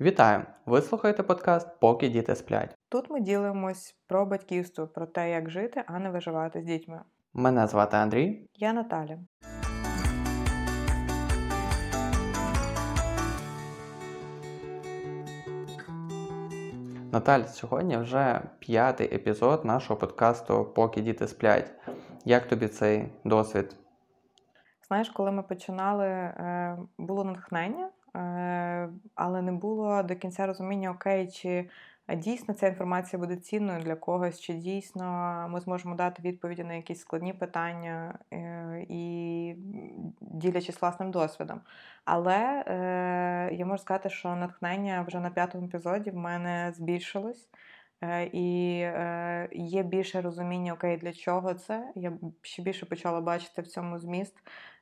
Вітаю! Ви слухаєте подкаст Поки діти сплять. Тут ми ділимось про батьківство, про те, як жити, а не виживати з дітьми. Мене звати Андрій. Я Наталя. Наталь, сьогодні вже п'ятий епізод нашого подкасту Поки діти сплять. Як тобі цей досвід? Знаєш, коли ми починали, е, було натхнення, але не було до кінця розуміння, окей, чи дійсно ця інформація буде цінною для когось, чи дійсно ми зможемо дати відповіді на якісь складні питання е, і ділячись власним досвідом. Але я можу сказати, що натхнення вже на п'ятому епізоді в мене збільшилось. І є більше розуміння, окей, для чого це. Я ще більше почала бачити в цьому зміст.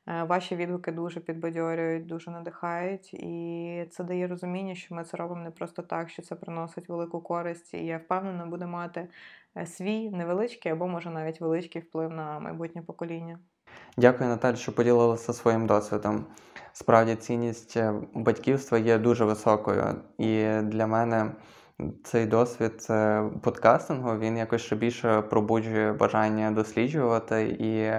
Е, ваші відгуки дуже підбадьорюють, дуже надихають, і це дає розуміння, що ми це робимо не просто так, що це приносить велику користь, і я впевнена, буде мати е, свій невеличкий або може навіть великий вплив на майбутнє покоління. Дякую, Наталь, що поділилася своїм досвідом. Справді, цінність е, батьківства є дуже високою, і для мене. Цей досвід подкастингу він якось ще більше пробуджує бажання досліджувати і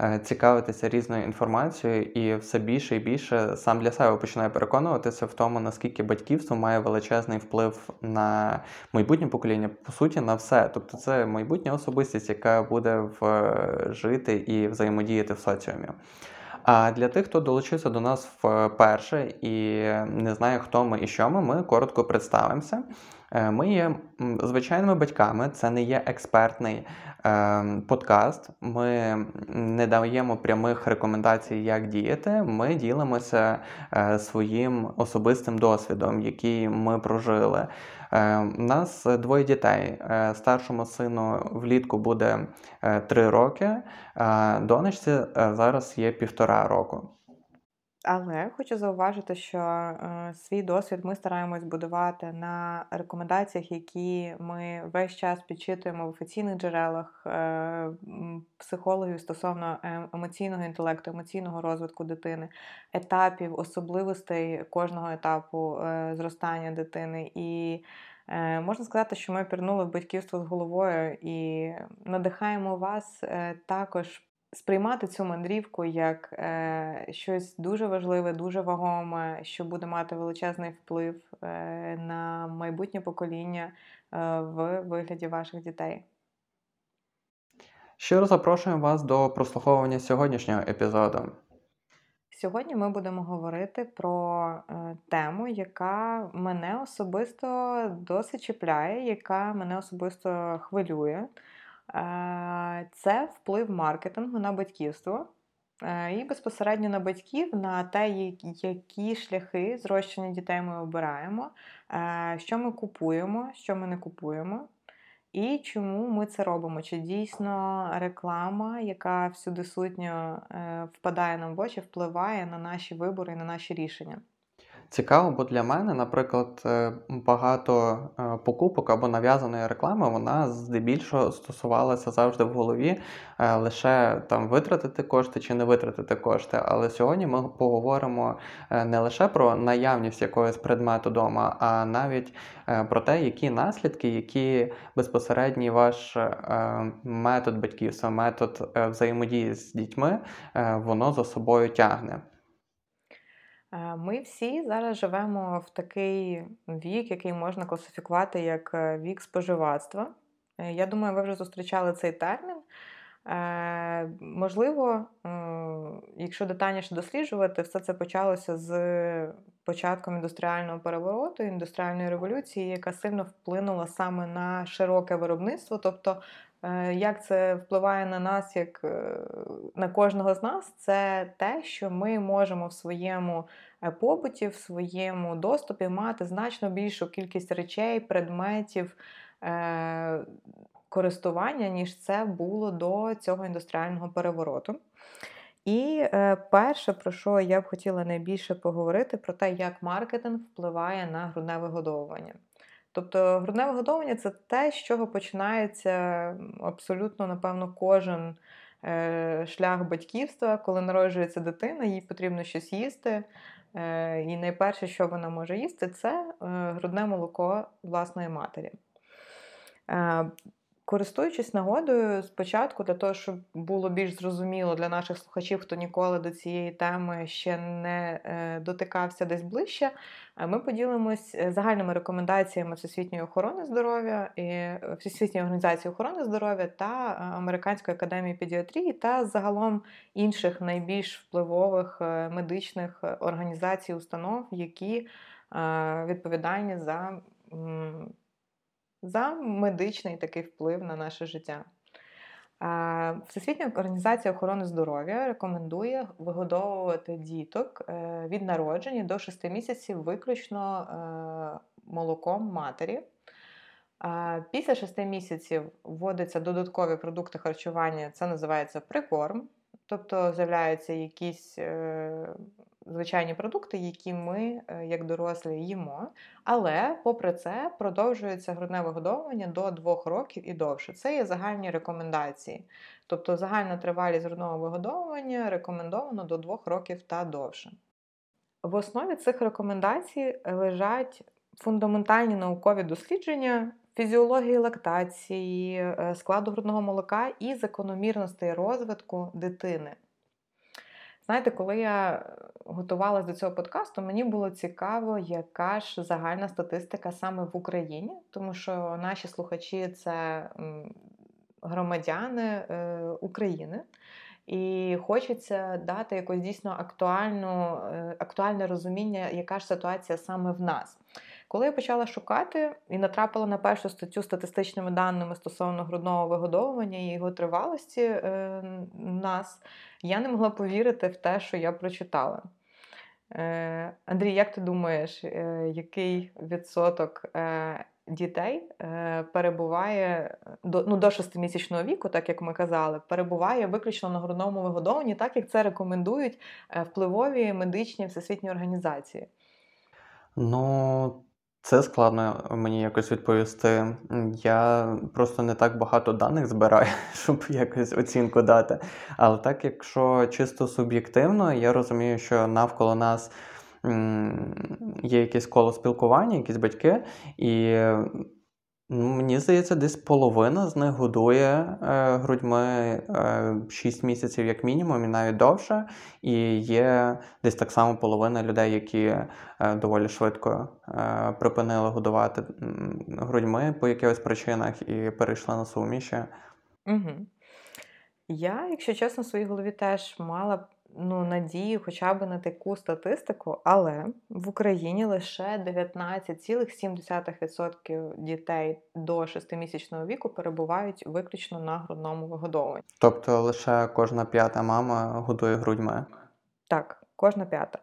Е, цікавитися різною інформацією, і все більше і більше сам для себе починаю переконуватися в тому, наскільки батьківство має величезний вплив на майбутнє покоління, по суті, на все. Тобто, це майбутня особистість, яка буде в жити і взаємодіяти в соціумі. А для тих, хто долучився до нас вперше і не знає, хто ми і що ми, ми коротко представимося. Е, ми є звичайними батьками, це не є експертний е, подкаст. Ми не даємо прямих рекомендацій, як діяти. Ми ділимося е, своїм особистим досвідом, який ми прожили. У нас двоє дітей. Старшому сину влітку буде три роки, донечці зараз є півтора року. Але хочу зауважити, що е, свій досвід ми стараємось будувати на рекомендаціях, які ми весь час підчитуємо в офіційних джерелах е, психологів стосовно е, емоційного інтелекту, емоційного розвитку дитини, етапів, особливостей кожного етапу е, зростання дитини. І е, можна сказати, що ми пірнули в батьківство з головою і надихаємо вас е, також сприймати цю мандрівку як е, щось дуже важливе, дуже вагоме, що буде мати величезний вплив е, на майбутнє покоління е, в вигляді ваших дітей. Щиро запрошуємо вас до прослуховування сьогоднішнього епізоду. Сьогодні ми будемо говорити про е, тему, яка мене особисто досить чіпляє, яка мене особисто хвилює. Е, це вплив маркетингу на батьківство. Е, і безпосередньо на батьків, на те, які шляхи зрощення дітей ми обираємо, е, що ми купуємо, що ми не купуємо, і чому ми це робимо. Чи дійсно реклама, яка всюди сутньо впадає нам в очі, впливає на наші вибори і на наші рішення. Цікаво, бо для мене, наприклад, е, багато е, покупок або нав'язаної реклами, вона здебільшого стосувалася завжди в голові е, лише там витратити кошти чи не витратити кошти. Але сьогодні ми поговоримо не лише про наявність якогось предмету вдома, а навіть про те, які наслідки, які безпосередній ваш метод батьківства, метод взаємодії з дітьми, воно за собою тягне. Е, ми всі зараз живемо в такий вік, який можна класифікувати як е, вік споживацтва. Е, я думаю, ви вже зустрічали цей термін. Можливо, якщо детальніше досліджувати, все це почалося з початком індустріального перевороту, індустріальної революції, яка сильно вплинула саме на широке виробництво. Тобто, як це впливає на нас, як на кожного з нас, це те, що ми можемо в своєму Е, побуті, в своєму доступі мати значно більшу кількість речей, предметів е, користування, ніж це було до цього індустріального перевороту. І е, перше, про що я б хотіла найбільше поговорити, про те, як маркетинг впливає на грудне вигодовування. Тобто грудне вигодовування це те, з чого починається абсолютно, напевно, кожен шлях батьківства, коли народжується дитина, їй потрібно щось їсти. Е, і найперше, що вона може їсти, це грудне молоко власної матері. Користуючись нагодою, спочатку, для того, щоб було більш зрозуміло для наших слухачів, хто ніколи до цієї теми ще не е, дотикався десь ближче, е, ми поділимось е, загальними рекомендаціями Всесвітньої охорони здоров'я, і Всесвітньої організації охорони здоров'я та Американської академії педіатрії та загалом інших найбільш впливових медичних організацій установ, які відповідальні за за медичний такий вплив на наше життя. Всесвітня організація охорони здоров'я рекомендує вигодовувати діток е, від народження до 6 місяців виключно е, молоком матері. Після 6 місяців вводяться додаткові продукти харчування, це називається прикорм, тобто з'являються якісь е, звичайні продукти, які ми, е, як дорослі, їмо. Але, попри це, продовжується грудне вигодовування до 2 років і довше. Це є загальні рекомендації. Тобто загальна тривалість грудного вигодовування рекомендовано до 2 років та довше. В основі цих рекомендацій лежать фундаментальні наукові дослідження. Фізіології лактації, е, складу грудного молока і закономірностей розвитку дитини. Знаєте, коли я готувалася до цього подкасту, мені було цікаво, яка ж загальна статистика саме в Україні, тому що наші слухачі це громадяни е, України. І хочеться дати якось дійсно актуальну, е, актуальне розуміння, яка ж ситуація саме в нас. Коли я почала шукати і натрапила на першу статтю статистичними даними стосовно грудного вигодовування і його тривалості е, нас, я не могла повірити в те, що я прочитала. Е, Андрій, як ти думаєш, е, який відсоток е, дітей е, перебуває до ну, до 6-місячного віку, так як ми казали, перебуває виключно на грудному вигодовуванні, так як це рекомендують е, впливові медичні всесвітні організації? Ну, це складно мені якось відповісти. Я просто не так багато даних збираю, щоб якось оцінку дати. Але так, якщо чисто суб'єктивно, я розумію, що навколо нас є якесь коло спілкування, якісь батьки, і Мені здається, десь половина з них годує е, грудьми е, 6 місяців, як мінімум, і навіть довше. І є десь так само половина людей, які е, доволі швидко е, припинили годувати грудьми по якихось причинах і перейшли на суміші. Угу. Я, якщо чесно, в своїй голові теж мала ну, надію хоча б на таку статистику, але в Україні лише 19,7% дітей до 6-місячного віку перебувають виключно на грудному вигодовуванні. Тобто лише кожна п'ята мама годує грудьми? Так, кожна п'ята.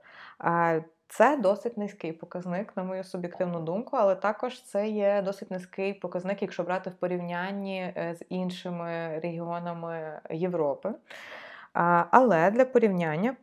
Це досить низький показник, на мою суб'єктивну думку, але також це є досить низький показник, якщо брати в порівнянні е, з іншими регіонами Європи. Але для порівняння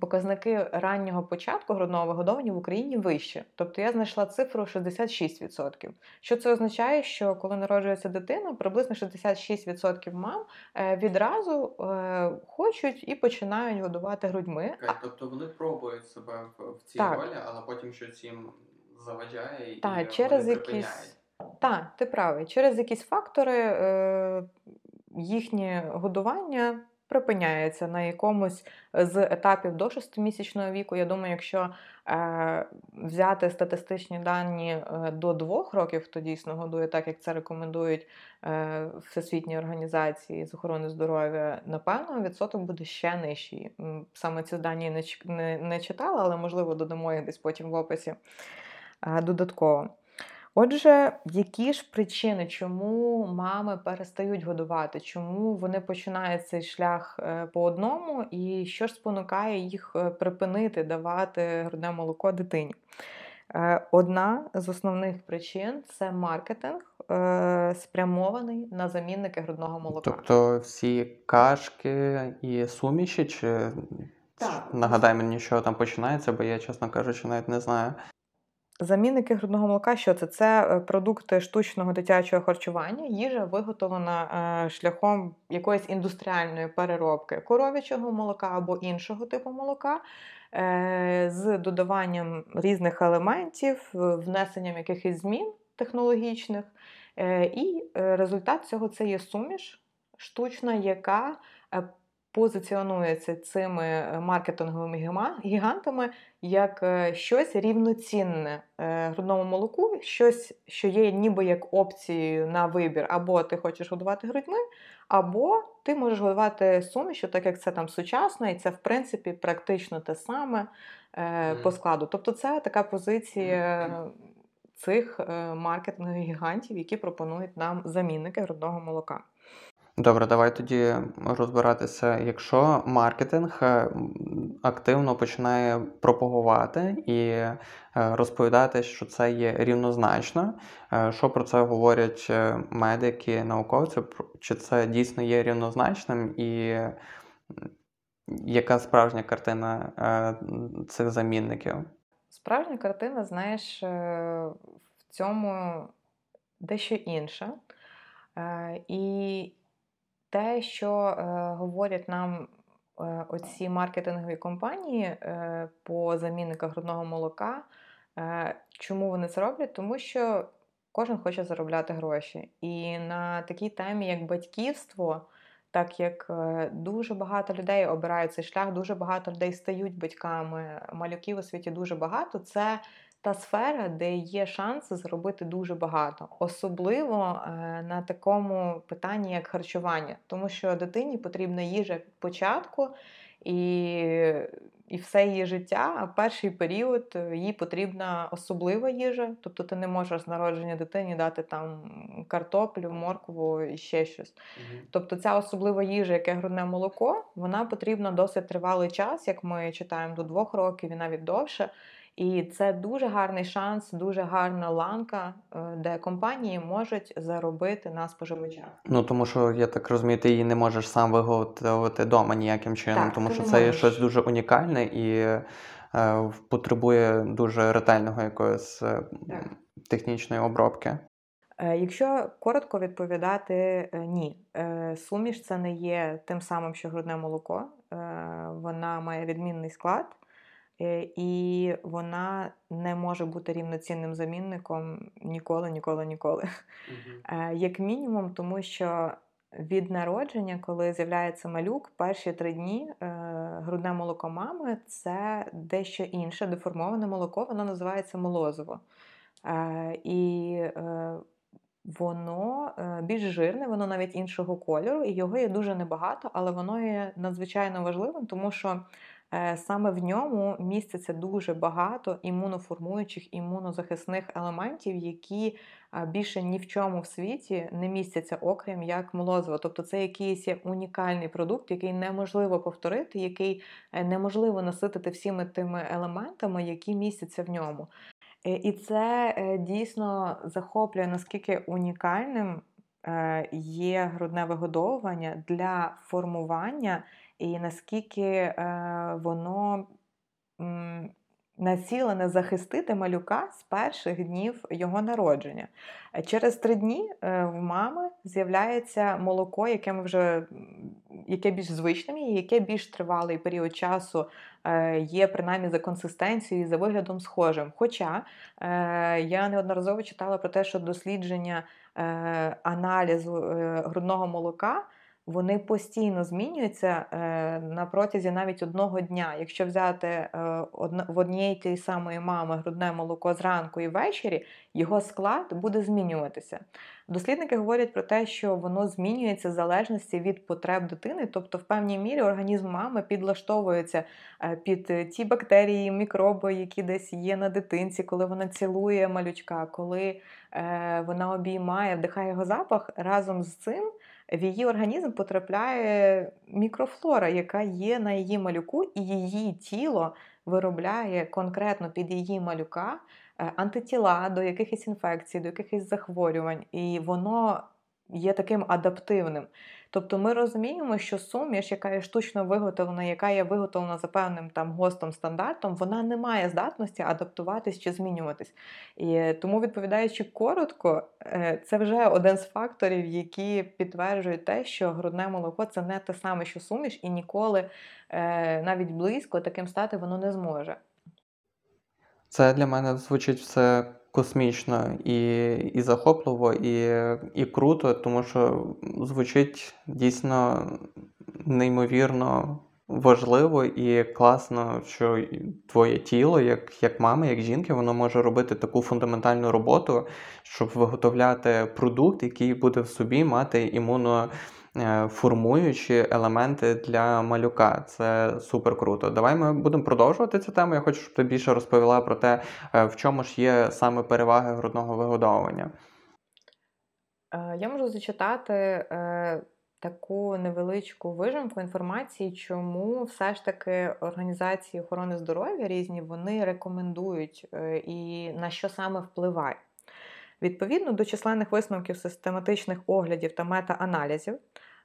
показники раннього початку грудного вигодовування в Україні вищі. Тобто я знайшла цифру 66%. Що це означає, що коли народжується дитина, приблизно 66% мам е, відразу е, хочуть і починають годувати грудьми. Тобто вони пробують себе в цій так. ролі, але потім щось їм заважає і так, через якісь... Так, ти правий. Через якісь фактори е, їхнє годування припиняється на якомусь з етапів до 6-місячного віку. Я думаю, якщо е, взяти статистичні дані е, до 2 років, хто дійсно годує, так як це рекомендують е, всесвітні організації з охорони здоров'я, напевно, відсоток буде ще нижчий. Саме ці дані не, не, не читала, але можливо додамо їх десь потім в описі е, додатково. Отже, які ж причини, чому мами перестають годувати, чому вони починають цей шлях е, по одному, і що ж спонукає їх е, припинити давати грудне молоко дитині? Е, одна з основних причин це маркетинг, спрямований на замінники грудного молока. Тобто всі кашки і суміші, чи так. нагадай мені, що там починається, бо я, чесно кажучи, навіть не знаю. Замінники грудного молока, що це? Це е, продукти штучного дитячого харчування, їжа виготовлена е, шляхом якоїсь індустріальної переробки коров'ячого молока або іншого типу молока. е, з додаванням різних елементів, внесенням якихось змін технологічних. І результат цього це є суміш штучна, яка позиціонується цими е, маркетинговими гігантами як е, щось рівноцінне е, грудному молоку, щось, що є ніби як опцією на вибір, або ти хочеш годувати грудьми, або ти можеш годувати сумішю, так як це там сучасно, і це, в принципі, практично те саме по складу. Тобто, це така позиція. Цих маркетингових гігантів, які пропонують нам замінники грудного молока. Добре, давай тоді розбиратися, якщо маркетинг е, активно починає пропагувати і е, розповідати, що це є рівнозначно, е, що про це говорять медики, науковці, чи це дійсно є рівнозначним, і яка справжня картина цих замінників? Справжня картина, знаєш, в цьому дещо інша. І те, що е, говорять нам е, оці маркетингові компанії е, по замінниках грудного молока, е, чому вони це роблять? Тому що кожен хоче заробляти гроші. І на такій темі, як батьківство, так як е, дуже багато людей обирають цей шлях, дуже багато людей стають батьками, малюків у світі дуже багато. Це та сфера, де є шанси зробити дуже багато, особливо е, на такому питанні, як харчування, тому що дитині потрібна їжа від початку і і все її життя, а перший період е, їй потрібна особлива їжа. Тобто ти не можеш з народження дитині дати там картоплю, моркву і ще щось. Угу. Тобто ця особлива їжа, яке грудне молоко, вона потрібна досить тривалий час, як ми читаємо до двох років і навіть довше. І це дуже гарний шанс, дуже гарна ланка, е, де компанії можуть заробити на споживачах. Ну тому що я так розумію, ти її не можеш сам виготовити вдома ніяким чином, так, тому що це є щось дуже унікальне і е, потребує дуже ретельного якоїсь е, так. технічної обробки. Е, якщо коротко відповідати, ні, суміш це не є тим самим, що грудне молоко, вона має відмінний склад. Е, і вона не може бути рівноцінним замінником ніколи, ніколи, ніколи. Угу. Як мінімум, тому що від народження, коли з'являється малюк, перші три дні е, грудне молоко мами це дещо інше, деформоване молоко, воно називається молозиво. І Воно більш жирне, воно навіть іншого кольору, і його є дуже небагато, але воно є надзвичайно важливим, тому що Е, саме в ньому міститься дуже багато імуноформуючих імунозахисних елементів, які більше ні в чому в світі не містяться, окрім як молозиво. Тобто це якийсь унікальний продукт, який неможливо повторити, який е, неможливо наситити всіми тими елементами, які містяться в ньому. Е, і це дійсно захоплює наскільки унікальним є грудне вигодовування для формування і наскільки е, воно націлене захистити малюка з перших днів його народження. Через три дні е, в мами з'являється молоко, яке ми вже яке більш звичним і яке більш тривалий період часу е, є, принаймні за консистенцією і за виглядом схожим. Хоча я неодноразово читала про те, що дослідження аналізу грудного молока вони постійно змінюються е, на протязі навіть одного дня. Якщо взяти е, в однієї тієї самої мами грудне молоко зранку і ввечері, його склад буде змінюватися. Дослідники говорять про те, що воно змінюється в залежності від потреб дитини, тобто в певній мірі організм мами підлаштовується е, під ті бактерії, мікроби, які десь є на дитинці, коли вона цілує малючка, коли вона обіймає, вдихає його запах разом з цим в її організм потрапляє мікрофлора, яка є на її малюку, і її тіло виробляє конкретно під її малюка е, антитіла до якихось інфекцій, до якихось захворювань, і воно є таким адаптивним. Тобто ми розуміємо, що суміш, яка є штучно виготовлена, яка є виготовлена за певним там ГОСТом стандартом, вона не має здатності адаптуватись чи змінюватись. І тому, відповідаючи коротко, е, це вже один з факторів, які підтверджують те, що грудне молоко це не те саме, що суміш, і ніколи е, навіть близько таким стати воно не зможе. Це для мене звучить все космічно і і захопливо, і і круто, тому що звучить дійсно неймовірно важливо і класно, що твоє тіло, як як мами, як жінки, воно може робити таку фундаментальну роботу, щоб виготовляти продукт, який буде в собі мати імуно. Е, формуючі елементи для малюка. Це супер круто. Давай ми будемо продовжувати цю тему. Я хочу, щоб ти більше розповіла про те, е, в чому ж є саме переваги грудного вигодовування. Е, я можу зачитати таку невеличку вижимку інформації, чому все ж таки організації охорони здоров'я різні вони рекомендують і на що саме впливає. Відповідно до численних висновків систематичних оглядів та мета-аналізів,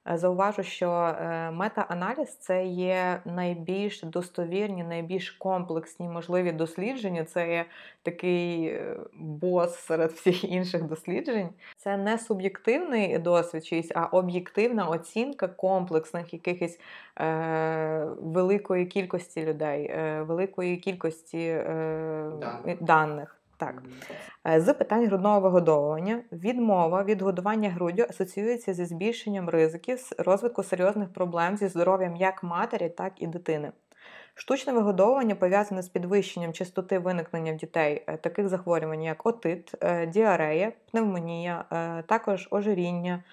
зауважу, що е, мета-аналіз це є найбільш достовірні, найбільш комплексні можливі дослідження. Це є такий е, бос серед всіх інших досліджень. Це не суб'єктивний досвід, чийсь, а об'єктивна оцінка комплексних якихось е, великої кількості людей, е, великої кількості е, даних. Так. Е, з питань грудного вигодовування відмова від годування груддю асоціюється зі збільшенням ризиків розвитку серйозних проблем зі здоров'ям як матері, так і дитини. Штучне вигодовування пов'язане з підвищенням частоти виникнення в дітей е, таких захворювань, як отит, е, діарея, пневмонія, також ожиріння,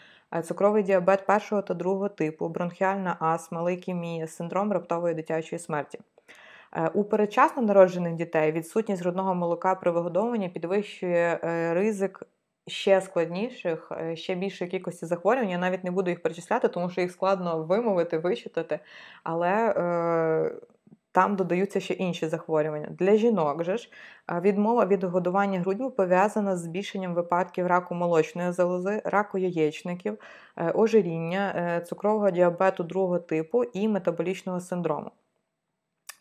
цукровий діабет першого та другого типу, бронхіальна астма, лейкемія, синдром раптової дитячої смерті. Е, у передчасно народжених дітей відсутність грудного молока при вигодовуванні підвищує е, ризик ще складніших, е, ще більшої кількості захворювань. Я навіть не буду їх перечисляти, тому що їх складно вимовити, вичитати. Але е, там додаються ще інші захворювання. Для жінок же ж відмова від годування грудьми пов'язана з збільшенням випадків раку молочної залози, раку яєчників, ожиріння, цукрового діабету другого типу і метаболічного синдрому.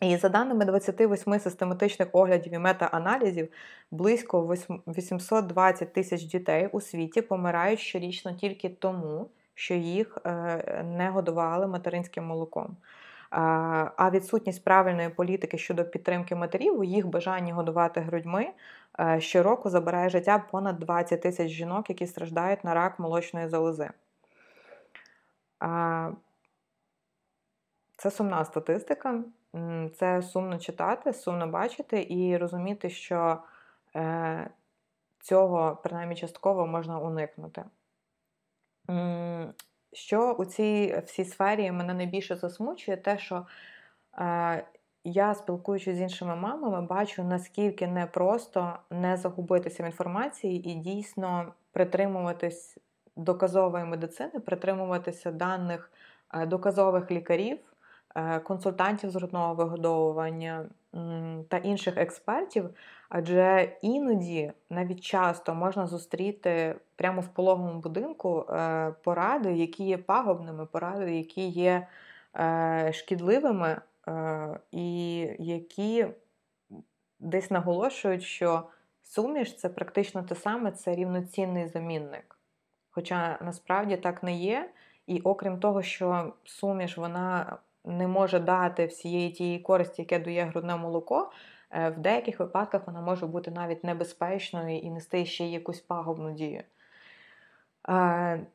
І за даними 28 систематичних оглядів і мета-аналізів, близько 820 тисяч дітей у світі помирають щорічно тільки тому, що їх е, не годували материнським молоком. А відсутність правильної політики щодо підтримки матерів у їх бажанні годувати грудьми е, щороку забирає життя понад 20 тисяч жінок, які страждають на рак молочної залози. Це сумна статистика. Це сумно читати, сумно бачити і розуміти, що е, цього, принаймні, частково можна уникнути. Що у цій всій сфері мене найбільше засмучує, те, що е, я, спілкуючись з іншими мамами, бачу, наскільки непросто не загубитися в інформації і дійсно притримуватись доказової медицини, притримуватися даних е, доказових лікарів. Е, консультантів з грудного вигодовування та інших експертів, адже іноді навіть часто можна зустріти прямо в пологовому будинку е, поради, які є пагубними, поради, які є е, шкідливими, і які десь наголошують, що суміш це практично те саме, це рівноцінний замінник. Хоча насправді так не є. І окрім того, що суміш вона не може дати всієї тієї користі, яке дає грудне молоко, е, в деяких випадках вона може бути навіть небезпечною і нести ще якусь пагубну дію. Е,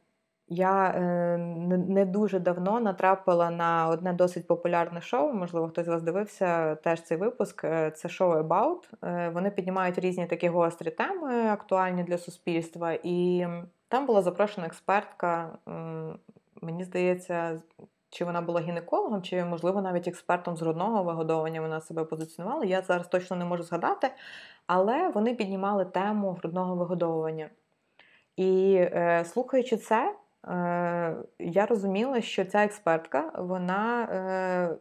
я е, не дуже давно натрапила на одне досить популярне шоу, можливо, хтось з вас дивився теж цей випуск. Це шоу About. Вони піднімають різні такі гострі теми, актуальні для суспільства. І там була запрошена експертка, мені здається, чи вона була гінекологом, чи, можливо, навіть експертом з грудного вигодовування вона себе позиціонувала. Я зараз точно не можу згадати, але вони піднімали тему грудного вигодовування. І е, слухаючи це, е, я розуміла, що ця експертка вона е,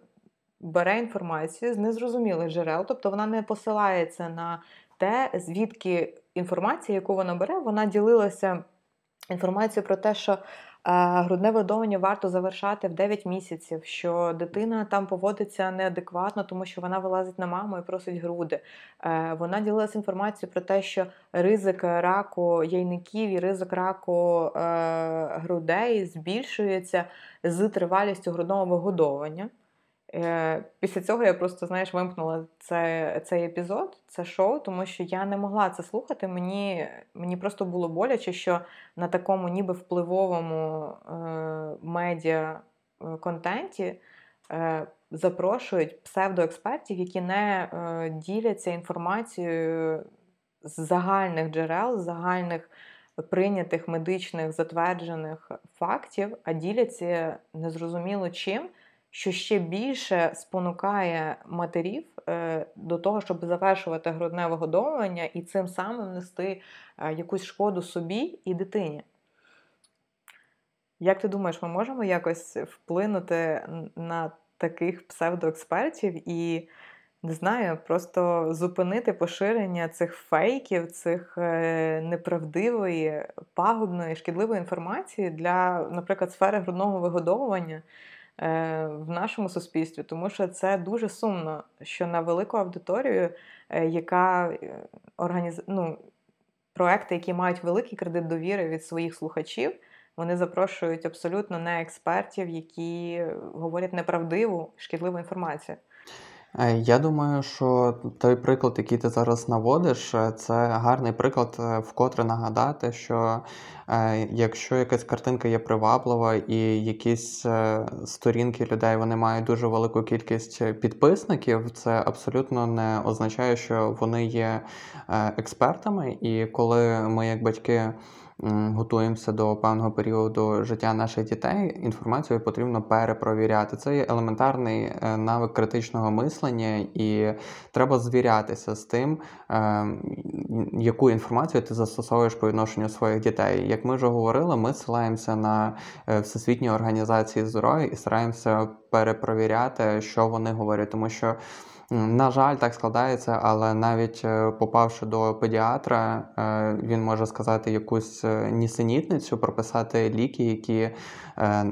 бере інформацію з незрозумілих джерел, тобто вона не посилається на те, звідки інформація, яку вона бере, вона ділилася інформацією про те, що грудне видовування варто завершати в 9 місяців, що дитина там поводиться неадекватно, тому що вона вилазить на маму і просить груди. Е, вона ділилася інформацією про те, що ризик раку яйників і ризик раку е, грудей збільшується з тривалістю грудного вигодовування. Е, після цього я просто, знаєш, вимкнула це, цей епізод, це шоу, тому що я не могла це слухати. Мені мені просто було боляче, що на такому ніби впливовому е, медіа е, контенті е, запрошують псевдоекспертів, які не е, діляться інформацією з загальних джерел, з загальних прийнятих медичних затверджених фактів, а діляться незрозуміло чим що ще більше спонукає матерів е, до того, щоб завершувати грудне вигодовування і цим самим нести е, якусь шкоду собі і дитині. Як ти думаєш, ми можемо якось вплинути на таких псевдоекспертів і, не знаю, просто зупинити поширення цих фейків, цих е, неправдивої, пагубної, шкідливої інформації для, наприклад, сфери грудного вигодовування? Е, в нашому суспільстві, тому що це дуже сумно, що на велику аудиторію, е, яка е, організ... ну, проекти, які мають великий кредит довіри від своїх слухачів, вони запрошують абсолютно не експертів, які говорять неправдиву шкідливу інформацію. Е, я думаю, що той приклад, який ти зараз наводиш, е, це гарний приклад, е, вкотре нагадати, що якщо якась картинка є приваблива і якісь сторінки людей вони мають дуже велику кількість підписників, це абсолютно не означає, що вони є експертами. І коли ми, як батьки, готуємося до певного періоду життя наших дітей, інформацію потрібно перепровіряти. Це є елементарний е, навик критичного мислення, і треба звірятися з тим, е, яку інформацію ти застосовуєш по відношенню своїх дітей. Як ми вже говорили, ми ссилаємося на е, всесвітні організації здоров'я і стараємося перепровіряти, що вони говорять, тому що. На жаль, так складається, але навіть е, попавши до педіатра, е, він може сказати якусь е, нісенітницю, прописати ліки, які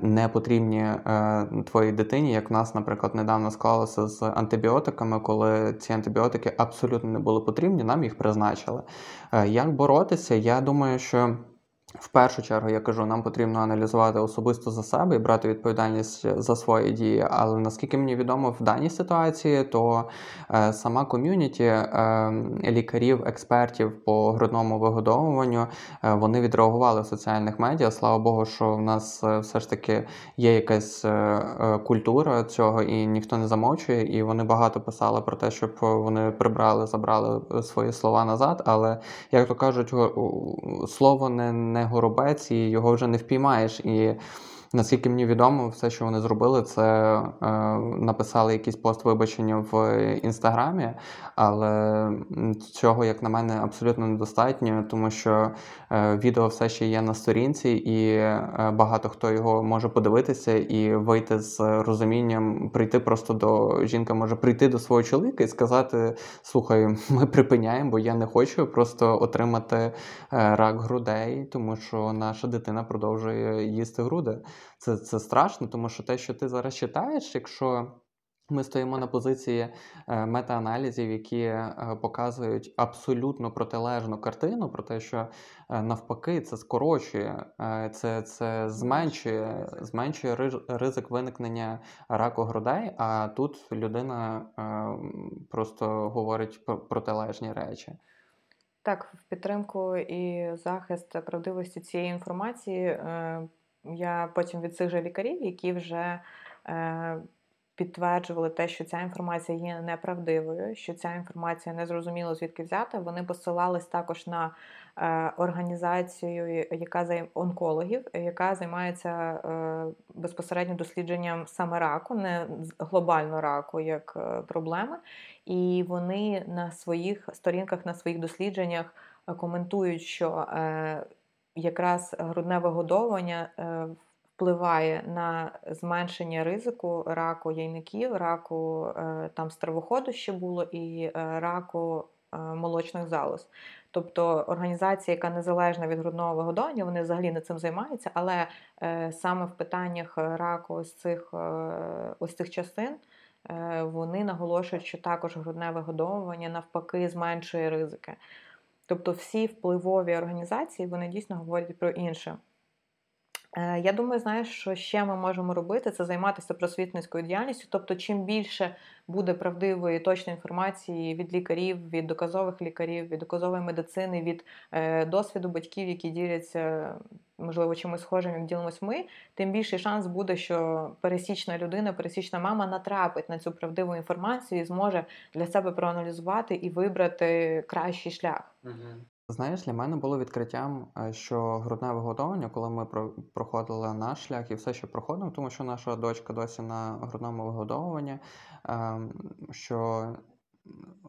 не потрібні твоїй дитині. Як в нас, наприклад, недавно склалося з антибіотиками, коли ці антибіотики абсолютно не були потрібні, нам їх призначили. Як боротися? Я думаю, що. В першу чергу я кажу, нам потрібно аналізувати особисто за себе і брати відповідальність за свої дії. Але наскільки мені відомо в даній ситуації, то е, сама ком'юніті е, лікарів, експертів по грудному вигодовуванню е, вони відреагували в соціальних медіа. Слава Богу, що в нас е, все ж таки є якась е, е, культура цього, і ніхто не замовчує. І вони багато писали про те, щоб вони прибрали, забрали свої слова назад. Але як то кажуть, слово не не горобець, і його вже не впіймаєш. І Наскільки мені відомо, все, що вони зробили, це е, написали якийсь пост вибачення в інстаграмі, але цього, як на мене, абсолютно недостатньо, тому що е, відео все ще є на сторінці, і е, багато хто його може подивитися і вийти з розумінням, прийти просто до жінка, може прийти до свого чоловіка і сказати: Слухай, ми припиняємо, бо я не хочу просто отримати е, рак грудей, тому що наша дитина продовжує їсти груди це це страшно, тому що те, що ти зараз читаєш, якщо ми стоїмо на позиції е, метааналізів, які е, показують абсолютно протилежну картину, про те, що е, навпаки це скорочує, це це зменшує зменшує ризик виникнення раку грудей. А тут людина просто говорить протилежні речі. Так, в підтримку і захист правдивості цієї інформації я потім від цих же лікарів, які вже е, підтверджували те, що ця інформація є неправдивою, що ця інформація не зрозуміло звідки взята. Вони посилались також на е, організацію, яка займ... онкологів, яка займається е, безпосередньо дослідженням саме раку, не глобально раку як е, проблеми. І вони на своїх сторінках, на своїх дослідженнях е, коментують, що е, якраз грудне вигодовування е, впливає на зменшення ризику раку яйників, раку е, там стравоходу ще було, і е, раку молочних залоз. Тобто організація, яка незалежна від грудного вигодовування, вони взагалі не цим займаються, але е, саме в питаннях раку ось цих е, ось цих частин е, вони наголошують, що також грудне вигодовування навпаки зменшує ризики. Тобто всі впливові організації вони дійсно говорять про інше. Е, я думаю, знаєш, що ще ми можемо робити, це займатися просвітницькою діяльністю. Тобто, чим більше буде правдивої точної інформації від лікарів, від доказових лікарів, від доказової медицини, від е, досвіду батьків, які діляться, можливо, чимось схожим, як ділимось ми, тим більший шанс буде, що пересічна людина, пересічна мама натрапить на цю правдиву інформацію і зможе для себе проаналізувати і вибрати кращий шлях. Знаєш, для мене було відкриттям, е, що грудне вигодовування, коли ми проходили наш шлях і все, що проходимо, тому що наша дочка досі на грудному вигодовуванні, ем, що е,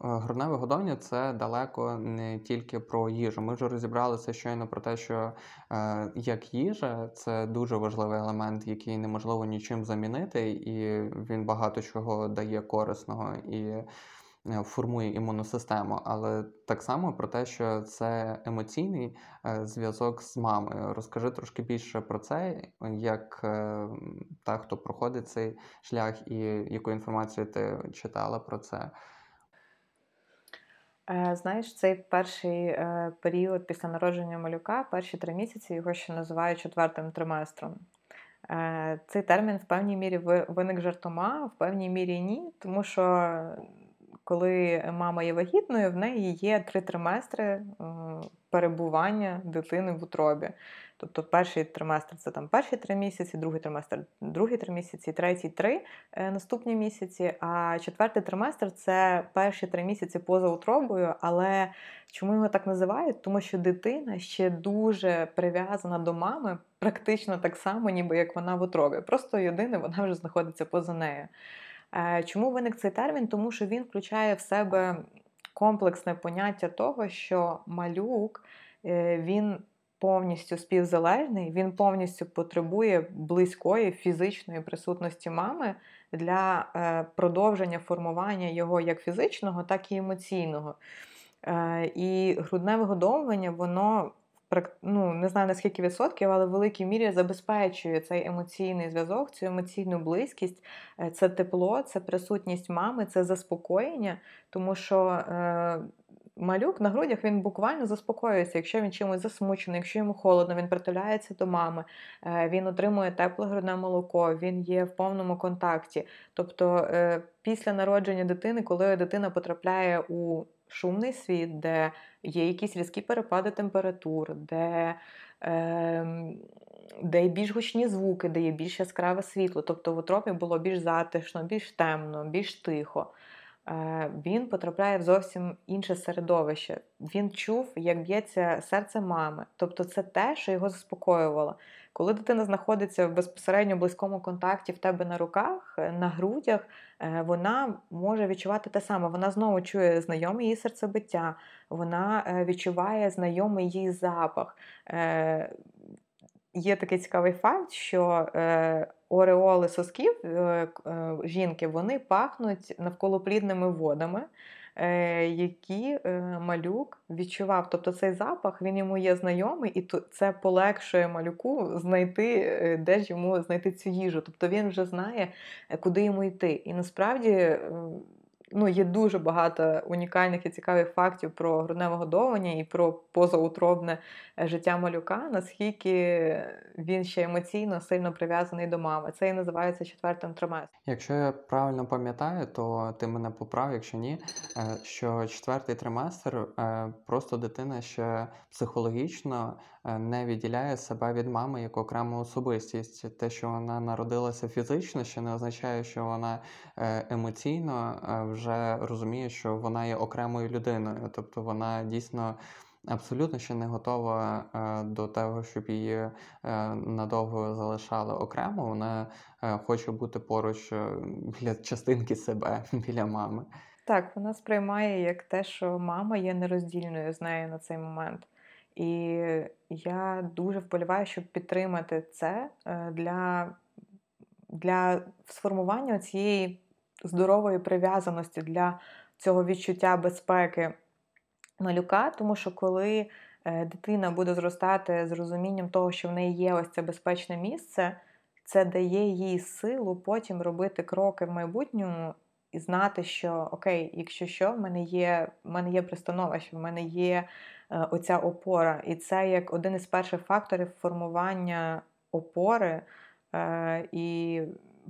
грудне вигодовування це далеко не тільки про їжу. Ми вже розібралися щойно про те, що е, як їжа це дуже важливий елемент, який неможливо нічим замінити, і він багато чого дає корисного. І формує імунну систему, але так само про те, що це емоційний е, зв'язок з мамою. Розкажи трошки більше про це, як е, та, хто проходить цей шлях, і яку інформацію ти читала про це. Знаєш, цей перший період після народження малюка, перші три місяці, його ще називають четвертим триместром. Цей термін в певній мірі виник жартома, в певній мірі ні, тому що коли мама є вагітною, в неї є три триместри перебування дитини в утробі. Тобто перший триместр це там перші три місяці, другий триместр другі три місяці, третій три е, наступні місяці. А четвертий триместр це перші три місяці поза утробою. Але чому його так називають? Тому що дитина ще дуже прив'язана до мами, практично так само, ніби як вона в утробі. Просто єдине, вона вже знаходиться поза нею. Е, чому виник цей термін? Тому що він включає в себе комплексне поняття того, що малюк е, він повністю співзалежний, він повністю потребує близької фізичної присутності мами для е, продовження формування його як фізичного, так і емоційного. І грудне вигодовування, воно ну, не знаю наскільки відсотків, але в великій мірі забезпечує цей емоційний зв'язок, цю емоційну близькість, е, це тепло, це присутність мами, це заспокоєння, тому що. Е, Малюк на грудях він буквально заспокоюється, якщо він чимось засмучений, якщо йому холодно, він притуляється до мами, е, він отримує тепле грудне молоко, він є в повному контакті. Тобто, е, після народження дитини, коли дитина потрапляє у шумний світ, де є якісь різкі перепади температур, де е, де є більш гучні звуки, де є більш яскраве світло. Тобто в утропі було більш затишно, більш темно, більш тихо. Е, він потрапляє в зовсім інше середовище. Він чув, як б'ється серце мами. Тобто, це те, що його заспокоювало. Коли дитина знаходиться в безпосередньо близькому контакті в тебе на руках, е, на грудях, е, вона може відчувати те саме. Вона знову чує знайоме її серцебиття, вона відчуває знайомий її запах. Є такий цікавий факт, що ореоли сосків е, е, жінки вони пахнуть навколоплідними водами, е, які малюк відчував. Тобто цей запах він йому є знайомий, і це полегшує малюку знайти, де ж йому знайти цю їжу. Тобто він вже знає, куди йому йти. І насправді ну, є дуже багато унікальних і цікавих фактів про грудне вигодовування і про позаутробне е, життя малюка, наскільки він ще емоційно сильно прив'язаний до мами. Це і називається четвертим триместром. Якщо я правильно пам'ятаю, то ти мене поправ, якщо ні, е, що четвертий триместр е, просто дитина ще психологічно не відділяє себе від мами як окрему особистість. Те, що вона народилася фізично, ще не означає, що вона емоційно вже вже розуміє, що вона є окремою людиною, тобто вона дійсно. Абсолютно ще не готова е, до того, щоб її е, надовго залишали окремо. Вона е, хоче бути поруч е, біля частинки себе, біля мами. Так, вона сприймає як те, що мама є нероздільною з нею на цей момент. І я дуже вболіваю, щоб підтримати це е, для, для сформування цієї здорової прив'язаності для цього відчуття безпеки малюка, тому що коли е, дитина буде зростати з розумінням того, що в неї є ось це безпечне місце, це дає їй силу потім робити кроки в майбутньому і знати, що окей, якщо що, в мене є в мене є пристановище, в мене є оця опора. І це як один із перших факторів формування опори е, і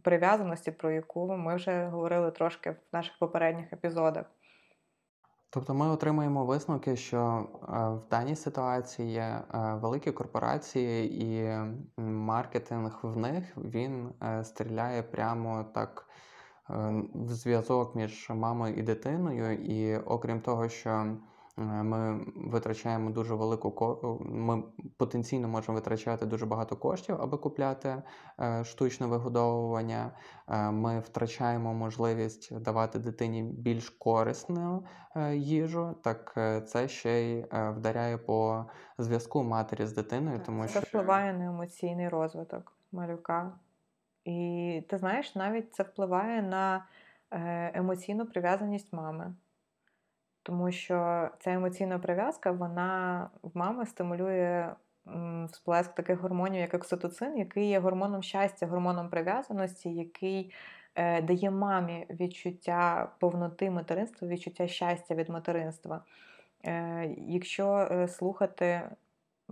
прив'язаності, про яку ми вже говорили трошки в наших попередніх епізодах. Тобто ми отримуємо висновки, що е, в даній ситуації е, великі корпорації і маркетинг в них він е, стріляє прямо так в зв'язок між мамою і дитиною, і окрім того, що Е, ми витрачаємо дуже велику ми потенційно можемо витрачати дуже багато коштів, аби купляти е, штучне вигодовування. Е, ми втрачаємо можливість давати дитині більш корисну їжу. Так це ще й вдаряє по зв'язку матері з дитиною, тому це що впливає на емоційний розвиток малюка. І ти знаєш, навіть це впливає на емоційну прив'язаність мами. Тому що ця емоційна прив'язка, вона в мами стимулює всплеск таких гормонів, як окситоцин, який є гормоном щастя, гормоном прив'язаності, який е, дає мамі відчуття повноти материнства, відчуття щастя від материнства. Е, Якщо е, слухати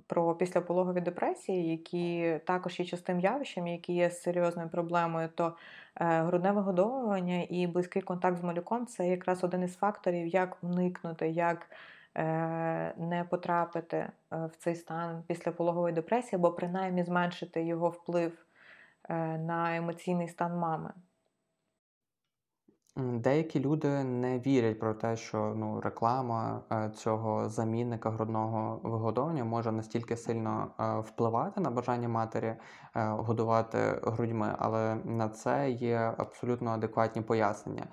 про післяпологові депресії, які також є частим явищем, які є серйозною проблемою, то е, грудне вигодовування і близький контакт з малюком це якраз один із факторів, як уникнути, як е, не потрапити е, в цей стан післяпологової депресії, або принаймні зменшити його вплив на емоційний стан мами. Деякі люди не вірять про те, що ну, реклама е, цього замінника грудного вигодовування може настільки сильно е, впливати на бажання матері е, годувати грудьми, але на це є абсолютно адекватні пояснення.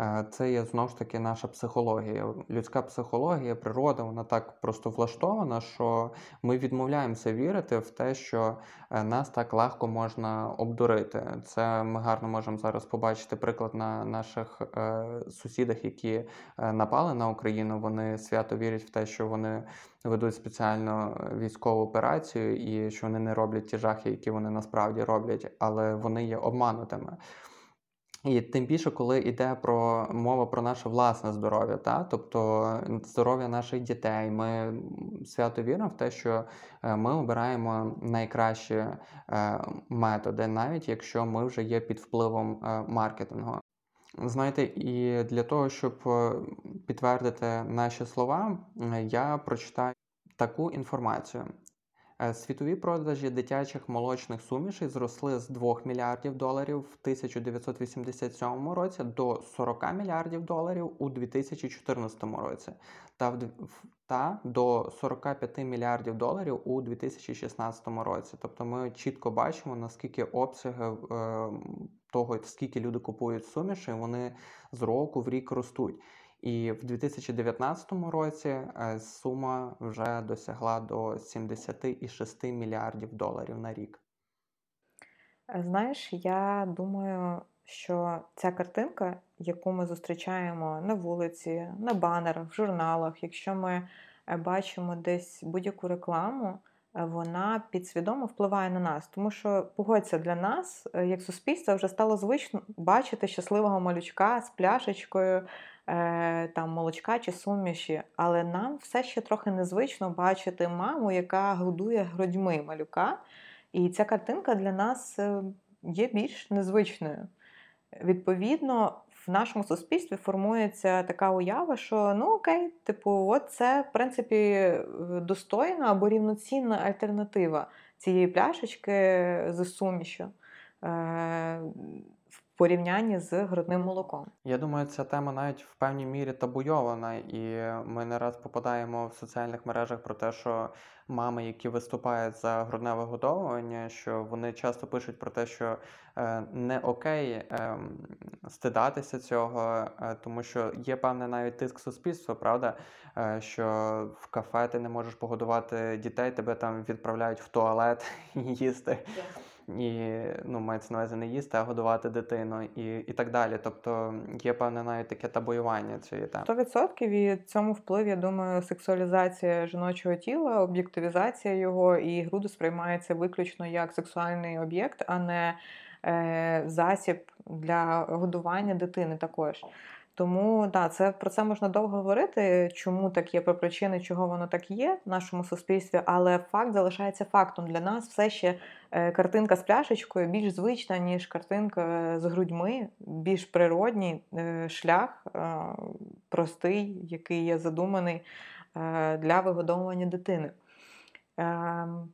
Е, це є знову ж таки наша психологія. Людська психологія, природа, вона так просто влаштована, що ми відмовляємося вірити в те, що е, нас так легко можна обдурити. Це ми гарно можемо зараз побачити приклад на наших е, сусідах, які напали на Україну. Вони свято вірять в те, що вони ведуть спеціальну військову операцію і що вони не роблять ті жахи, які вони насправді роблять, але вони є обманутими. І тим більше, коли йде про мова про наше власне здоров'я, та тобто здоров'я наших дітей, ми свято віримо в те, що е, ми обираємо найкращі е, методи, навіть якщо ми вже є під впливом е, маркетингу. Знаєте, і для того, щоб підтвердити наші слова, я прочитаю таку інформацію. Е, світові продажі дитячих молочних сумішей зросли з 2 мільярдів доларів в 1987 році до 40 мільярдів доларів у 2014 році, та та до 45 мільярдів доларів у 2016 році. Тобто ми чітко бачимо, наскільки обсяги е, того, скільки люди купують суміші, вони з року в рік ростуть. І в 2019 році е, сума вже досягла до 76 мільярдів доларів на рік. Е, знаєш, я думаю, що ця картинка, яку ми зустрічаємо на вулиці, на банерах, в журналах, якщо ми е, бачимо десь будь-яку рекламу, вона підсвідомо впливає на нас. Тому що погодься для нас, як суспільство, вже стало звично бачити щасливого малючка з пляшечкою там молочка чи суміші, але нам все ще трохи незвично бачити маму, яка годує грудьми малюка. І ця картинка для нас е, є більш незвичною. Відповідно, в нашому суспільстві формується така уява, що ну окей, типу, от це в принципі е, достойна або рівноцінна альтернатива цієї пляшечки з сумішю порівнянні з грудним молоком. Я думаю, ця тема навіть в певній мірі табуйована, і ми не раз попадаємо в соціальних мережах про те, що мами, які виступають за грудне вигодовування, що вони часто пишуть про те, що е, не окей е, стидатися цього, е, тому що є певний навіть тиск суспільства, правда, е, що в кафе ти не можеш погодувати дітей, тебе там відправляють в туалет їсти. І ну, мається на увазі не їсти, а годувати дитину і і так далі. Тобто є певне навіть таке табуювання цієї теми. 100% і цьому вплив, я думаю, сексуалізація жіночого тіла, об'єктивізація його, і груди сприймається виключно як сексуальний об'єкт, а не е, засіб для годування дитини також. Тому да, це про це можна довго говорити, чому так є, про причини, чого воно так є в нашому суспільстві, але факт залишається фактом. Для нас все ще е, картинка з пляшечкою більш звична, ніж картинка з грудьми, більш природній е, шлях, е, простий, який є задуманий для вигодовування дитини. Ем,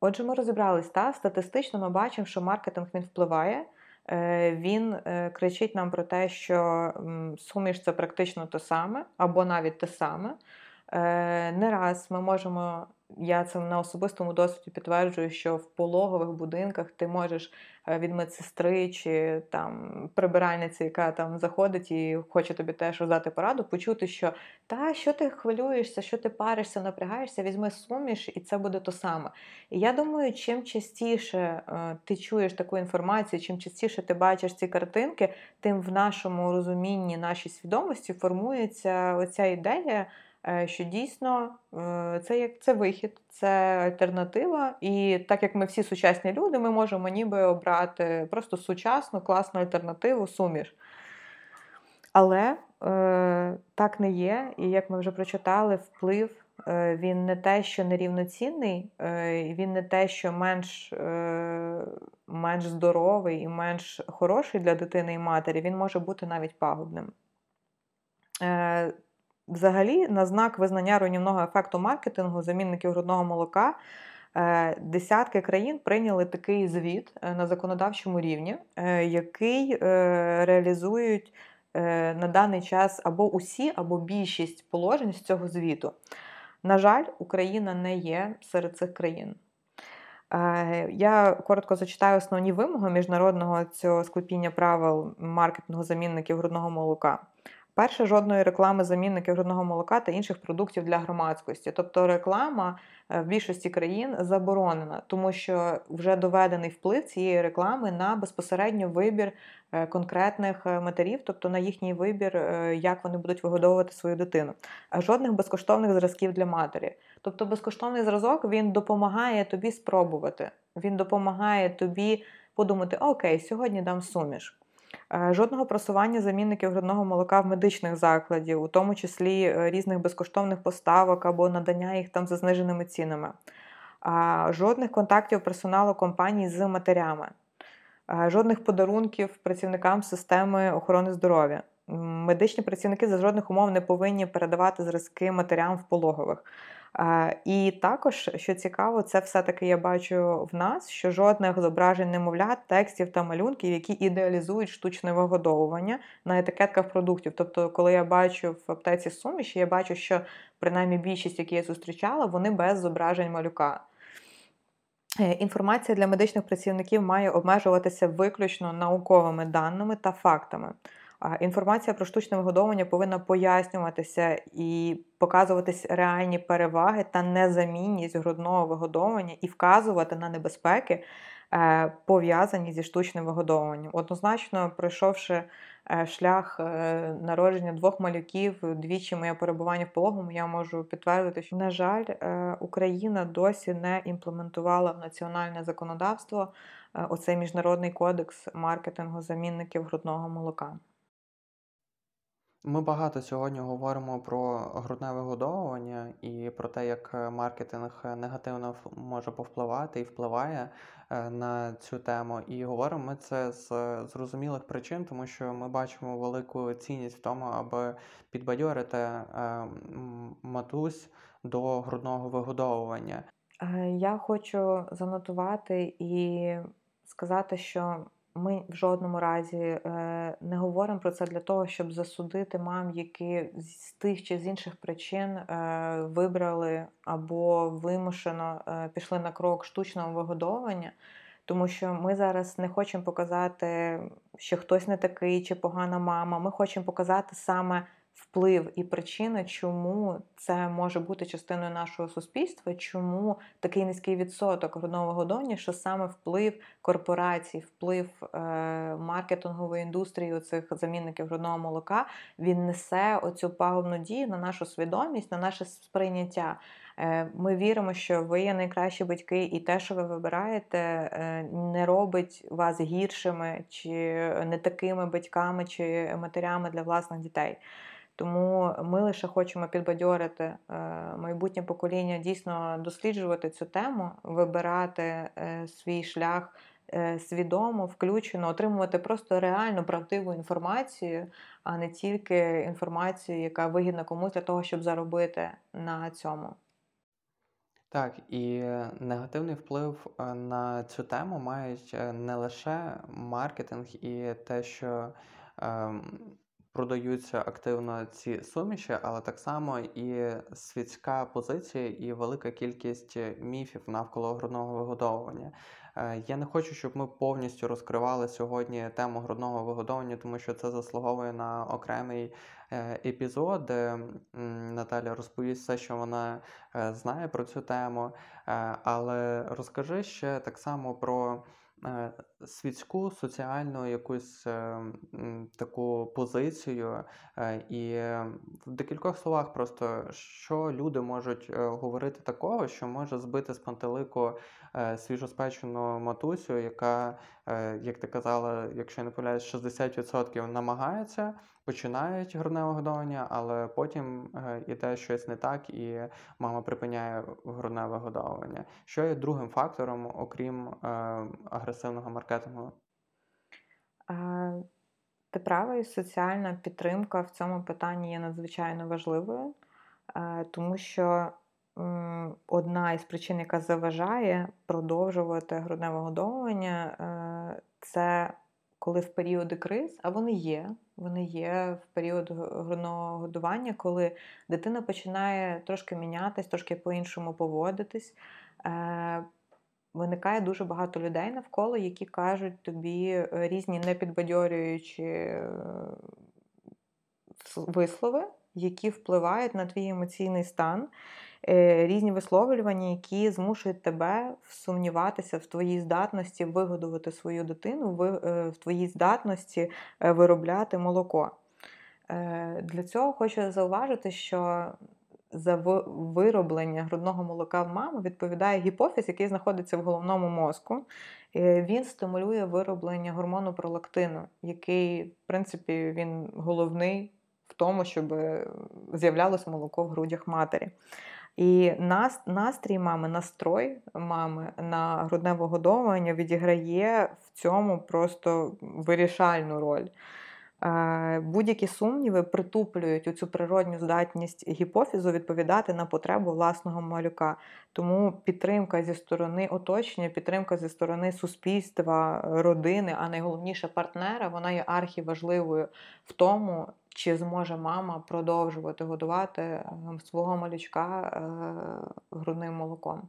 отже, ми розібрались, та статистично ми бачимо, що маркетинг він впливає. Е, він е, кричить нам про те, що суміш це практично те саме, або навіть те саме. Е, не раз ми можемо я це на особистому досвіді підтверджую, що в пологових будинках ти можеш е, від медсестри чи там прибиральниці, яка там заходить і хоче тобі теж роздати пораду, почути, що та що ти хвилюєшся, що ти паришся, напрягаєшся, візьми суміш, і це буде то саме. І я думаю, чим частіше е, ти чуєш таку інформацію, чим частіше ти бачиш ці картинки, тим в нашому розумінні, нашій свідомості формується оця ідея. Е, що дійсно е, це як це вихід, це альтернатива. І так як ми всі сучасні люди, ми можемо ніби обрати просто сучасну, класну альтернативу, суміш. Але е, так не є, і як ми вже прочитали, вплив е, він не те, що нерівноцінний, він не те, що менш менш здоровий і менш хороший для дитини і матері, він може бути навіть пагубним. Взагалі, на знак визнання руйнівного ефекту маркетингу замінників грудного молока. Е, десятки країн прийняли такий звіт е, на законодавчому рівні, е, який реалізують на даний час або усі, або більшість положень з цього звіту. На жаль, Україна не є серед цих країн. Я коротко зачитаю основні вимоги міжнародного цього склепіння правил маркетингу замінників грудного молока. Перше, жодної реклами замінників грудного молока та інших продуктів для громадськості. Тобто реклама е, в більшості країн заборонена, тому що вже доведений вплив цієї реклами на безпосередньо вибір е, конкретних е, матерів, тобто на їхній вибір, як вони будуть вигодовувати свою дитину. А жодних безкоштовних зразків для матері. Тобто безкоштовний зразок він допомагає тобі спробувати. Він допомагає тобі подумати: Окей, сьогодні дам суміш. Е, жодного просування замінників грудного молока в медичних закладів, у тому числі е, різних безкоштовних поставок або надання їх там за зниженими цінами, жодних контактів персоналу компаній з матерями, жодних подарунків працівникам системи охорони здоров'я. Медичні працівники за жодних умов не повинні передавати зразки матерям в пологових. І також, що цікаво, це все-таки я бачу в нас, що жодних зображень немовлят, текстів та малюнків, які ідеалізують штучне вигодовування на етикетках продуктів. Тобто, коли я бачу в аптеці суміші, я бачу, що принаймні більшість, які я зустрічала, вони без зображень малюка. Е, інформація для медичних працівників має обмежуватися виключно науковими даними та фактами. Інформація про штучне вигодовування повинна пояснюватися і показуватись реальні переваги та незамінність грудного вигодовування і вказувати на небезпеки, е, пов'язані зі штучним вигодовуванням. Однозначно, пройшовши е, шлях е, народження двох малюків, двічі моє перебування в пологому, я можу підтвердити, що, на жаль, Україна досі не імплементувала в національне законодавство оцей міжнародний кодекс маркетингу замінників грудного молока. Ми багато сьогодні говоримо про грудне вигодовування і про те, як е, маркетинг е, негативно може повпливати і впливає е, на цю тему. І говоримо ми це з зрозумілих причин, тому що ми бачимо велику цінність в тому, аби підбадьорити матусь до грудного вигодовування. Я хочу занотувати і сказати, що ми в жодному разі е, не говоримо про це для того, щоб засудити мам, які з тих чи з інших причин е, вибрали або вимушено е, пішли на крок штучного вигодовування. Тому що ми зараз не хочемо показати, що хтось не такий чи погана мама. Ми хочемо показати саме вплив і причина, чому це може бути частиною нашого суспільства, чому такий низький відсоток грудного годовання, що саме вплив корпорацій, вплив е, маркетингової індустрії, оцих замінників грудного молока, він несе оцю пагубну дію на нашу свідомість, на наше сприйняття. Е, ми віримо, що ви є найкращі батьки, і те, що ви вибираєте, е, не робить вас гіршими чи не такими батьками чи матерями для власних дітей. Тому ми лише хочемо підбадьорити е, майбутнє покоління дійсно досліджувати цю тему, вибирати свій шлях свідомо, включено, отримувати просто реальну правдиву інформацію, а не тільки інформацію, яка вигідна комусь для того, щоб заробити на цьому. Так, і негативний вплив е, на цю тему мають е, не лише маркетинг і те, що ем, продаються активно ці суміші, але так само і світська позиція, і велика кількість міфів навколо грудного вигодовування. Е, я не хочу, щоб ми повністю розкривали сьогодні тему грудного вигодовування, тому що це заслуговує на окремий е, епізод, де Наталя розповість все, що вона е, знає про цю тему. Але розкажи ще так само про. Е, світську соціальну якусь е, таку позицію, е, і в декількох словах просто що люди можуть говорити такого, що може збити з пантелику свіжоспечену матусю, яка, як ти казала, якщо не помиляюсь, 60% намагається починають грудне вигодовування, але потім е, іде щось не так, і мама припиняє грудне вигодовування. Що є другим фактором, окрім е, агресивного маркетингу? Ти правий, соціальна підтримка в цьому питанні є надзвичайно важливою, е, тому що одна із причин, яка заважає продовжувати грудне вигодовування, це коли в періоди криз, а вони є, вони є в період грудного годування, коли дитина починає трошки мінятись, трошки по-іншому поводитись. Е, Виникає дуже багато людей навколо, які кажуть тобі е, різні непідбадьорюючі е, вислови, які впливають на твій емоційний стан. Е, різні висловлювання, які змушують тебе сумніватися в твоїй здатності вигодувати свою дитину, в е, твоїй здатності е, виробляти молоко. Для цього хочу зауважити, що за вироблення грудного молока в мами відповідає гіпофіз, який знаходиться в головному мозку. Він стимулює вироблення гормону пролактину, який, в принципі, він головний в тому, щоб з'являлось молоко в грудях матері. І настрій мами, настрой мами на грудне вигодовування відіграє в цьому просто вирішальну роль. Е, будь-які сумніви притуплюють у цю природню здатність гіпофізу відповідати на потребу власного малюка. Тому підтримка зі сторони оточення, підтримка зі сторони суспільства, родини, а найголовніше партнера, вона є архіважливою в тому, чи зможе мама продовжувати годувати ем, свого малючка е, грудним молоком.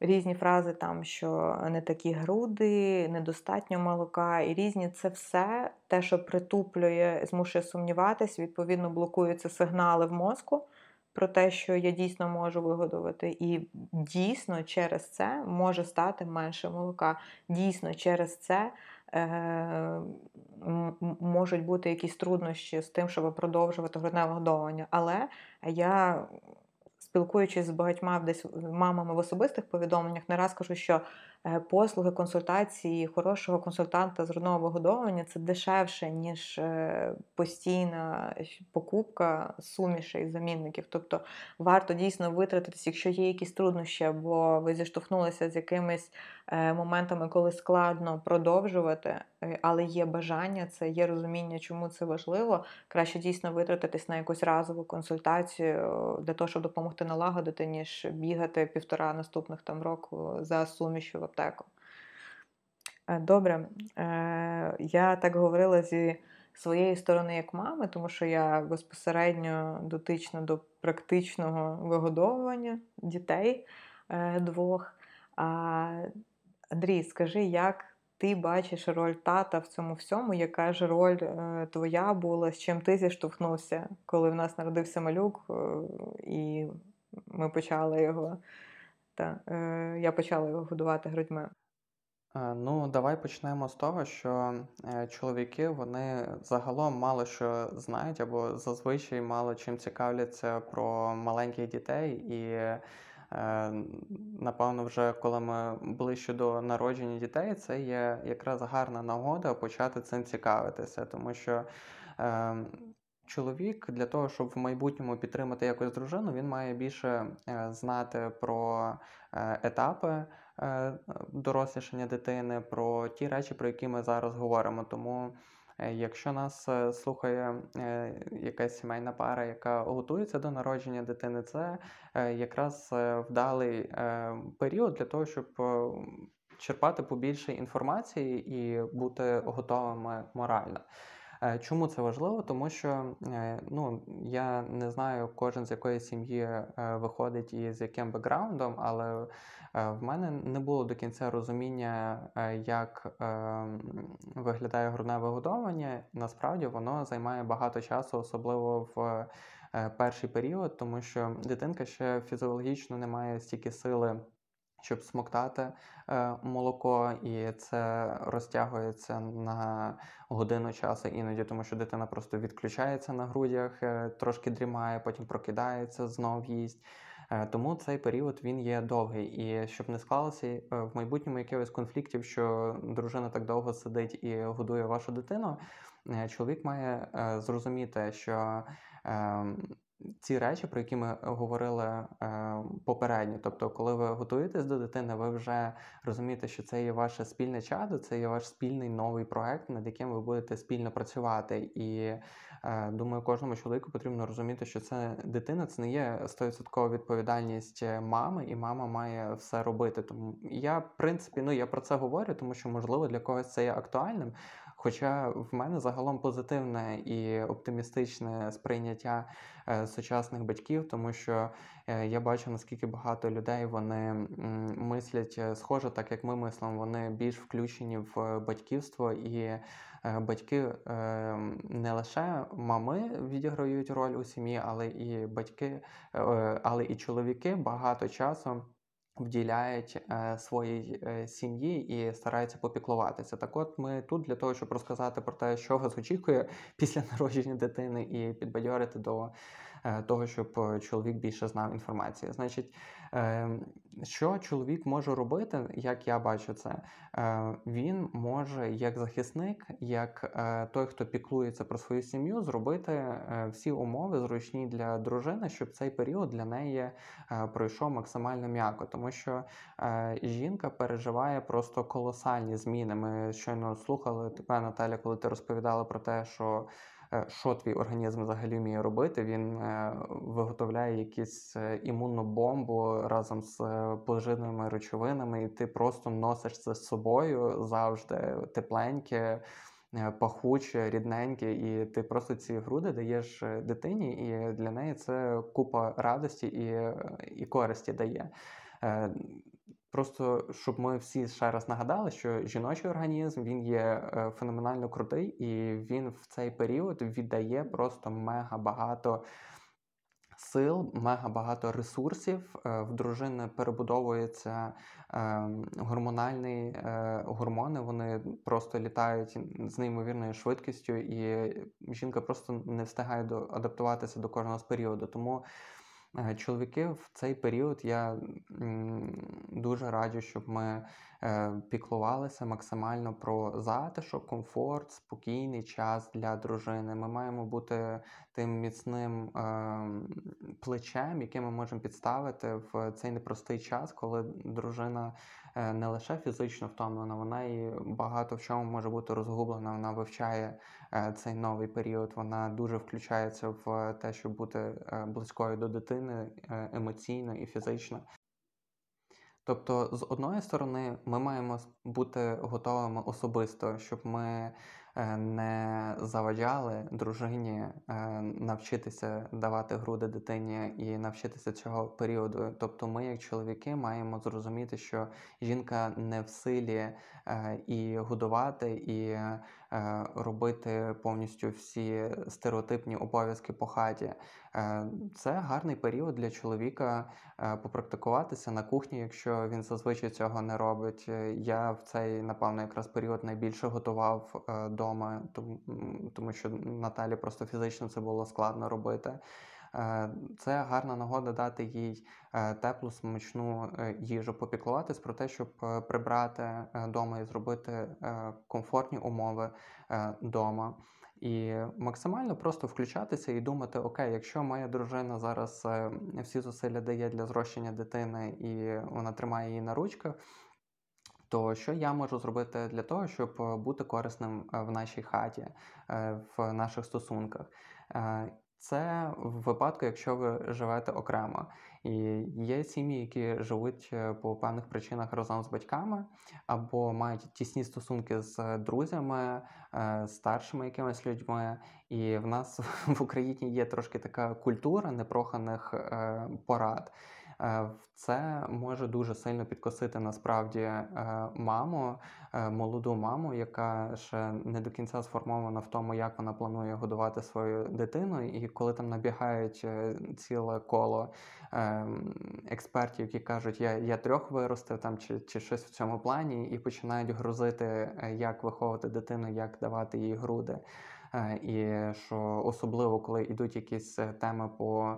Різні фрази там, що не такі груди, недостатньо молока, і різні це все те, що притуплює, змушує сумніватись, відповідно, блокуються сигнали в мозку про те, що я дійсно можу вигодувати. І дійсно через це може стати менше молока. Дійсно, через це можуть бути якісь труднощі з тим, щоб продовжувати грудне годовування. Але я, спілкуючись з багатьма десь мамами в особистих повідомленнях, не раз кажу, що Е, послуги консультації хорошого консультанта з грудного вигодовування це дешевше, ніж е, постійна покупка сумішей замінників. Тобто варто дійсно витратитись, якщо є якісь труднощі, або ви зіштовхнулися з якимись е, моментами, коли складно продовжувати, але є бажання, це є розуміння, чому це важливо. Краще дійсно витратитись на якусь разову консультацію для того, щоб допомогти налагодити, ніж бігати півтора наступних там року за сумішю аптеку. Е, добре, е, я так говорила зі своєї сторони, як мами, тому що я безпосередньо дотична до практичного вигодовування дітей е, двох. Андрій, скажи, як ти бачиш роль тата в цьому всьому, яка ж роль твоя була, з чим ти зіштовхнувся, коли в нас народився малюк, і ми почали його. Та, е, я почала його годувати грудьми. Е, ну, давай почнемо з того, що е, чоловіки вони загалом мало що знають або зазвичай мало чим цікавляться про маленьких дітей. І е, напевно, вже коли ми ближче до народження дітей, це є якраз гарна нагода почати цим цікавитися, тому що. Чоловік для того, щоб в майбутньому підтримати якось дружину, він має більше знати про етапи Е, дорослішання дитини, про ті речі, про які ми зараз говоримо. Тому, е, якщо нас е, слухає якась сімейна пара, яка готується до народження дитини, це якраз вдалий період для того, щоб черпати побільше інформації і бути готовими морально. Чому це важливо? Тому що ну, я не знаю, кожен з якої сім'ї виходить і з яким бекграундом, але Е, в мене не було до кінця розуміння, е, як ем, виглядає грудне вигодовування. Насправді воно займає багато часу, особливо в е, перший період, тому що дитинка ще фізіологічно не має стільки сили. Щоб смоктати е, молоко, і це розтягується на годину часу іноді, тому що дитина просто відключається на грудях, е, трошки дрімає, потім прокидається, знов їсть. Е, тому цей період він є довгий. І щоб не склалося в майбутньому якихось конфліктів, що дружина так довго сидить і годує вашу дитину, чоловік має зрозуміти, що ем, ці речі, про які ми говорили е, попередньо. Тобто, коли ви готуєтесь до дитини, ви вже розумієте, що це є ваше спільне чадо, це є ваш спільний новий проект, над яким ви будете спільно працювати. І е, думаю, кожному чоловіку потрібно розуміти, що це дитина, це не є 100% відповідальність мами, і мама має все робити. Тому я, в принципі, ну я про це говорю, тому що можливо для когось це є актуальним. Хоча в мене загалом позитивне і оптимістичне сприйняття е, сучасних батьків, тому що е, я бачу, наскільки багато людей вони мислять е, схоже, так як ми мислимо, вони більш включені в батьківство, і батьки не лише мами відіграють роль у сім'ї, але і батьки, але і чоловіки багато часу вділяють е, своїй е, сім'ї і стараються попіклуватися. Так, от ми тут для того, щоб розказати про те, що вас очікує після народження дитини, і підбадьорити до того, щоб чоловік більше знав інформації. Значить, Ем, що чоловік може робити, як я бачу це? Е, він може, як захисник, як е, той, хто піклується про свою сім'ю, зробити е, всі умови зручні для дружини, щоб цей період для неї пройшов максимально м'яко, тому що жінка переживає просто колосальні зміни. Ми щойно слухали тебе, Наталя, коли ти розповідала про те, що Е, що твій організм взагалі вміє робити. Він е, виготовляє якусь е, імунну бомбу разом з поживними речовинами, і ти просто носиш це з собою завжди тепленьке. Пахуче, рідненьке, і ти просто ці груди даєш дитині, і для неї це купа радості і і користі дає. Просто щоб ми всі ще раз нагадали, що жіночий організм він є е, феноменально крутий, і він в цей період віддає просто мега багато сил, мега багато ресурсів. Е, в дружини перебудовується ем, гормональні е, гормони. Вони просто літають з неймовірною швидкістю, і жінка просто не встигає адаптуватися до кожного з періоду. Тому Е, чоловіки в цей період я дуже раджу, щоб ми е, піклувалися максимально про затишок, комфорт, спокійний час для дружини. Ми маємо бути тим міцним ем, плечем, яке ми можемо підставити в цей непростий час, коли дружина е, не лише фізично втомлена, вона і багато в чому може бути розгублена. Вона вивчає Е, цей новий період. Вона дуже включається в те, щоб бути е, близькою до дитини е, емоційно і фізично. Тобто, з одної сторони, ми маємо бути готовими особисто, щоб ми е, не заважали дружині е, навчитися давати груди дитині і навчитися цього періоду. Тобто, ми, як чоловіки, маємо зрозуміти, що жінка не в силі і годувати, і робити повністю всі стереотипні обов'язки по хаті. Це гарний період для чоловіка попрактикуватися на кухні, якщо він зазвичай цього не робить. Я в цей, напевно, якраз період найбільше готував вдома, тому що Наталі просто фізично це було складно робити. Це гарна нагода дати їй теплу, смачну е, їжу, попіклуватись про те, щоб е, прибрати вдома і зробити комфортні умови вдома. І максимально просто включатися і думати: окей, якщо моя дружина зараз е, всі зусилля дає для зрощення дитини і вона тримає її на ручках, то що я можу зробити для того, щоб бути корисним в нашій хаті, в наших стосунках? Це в випадку, якщо ви живете окремо. І є сім'ї, які живуть е, по певних причинах разом з батьками, або мають тісні стосунки з друзями, е, старшими якимись людьми. І в нас в Україні є трошки така культура непроханих е, порад. Е, це може дуже сильно підкосити насправді е, маму, е, молоду маму, яка ще не до кінця сформована в тому, як вона планує годувати свою дитину. І коли там набігають ціле коло експертів, які кажуть, я я трьох виростив там чи, чи щось в цьому плані, і починають грузити, як виховувати дитину, як давати їй груди. І що особливо коли йдуть якісь теми по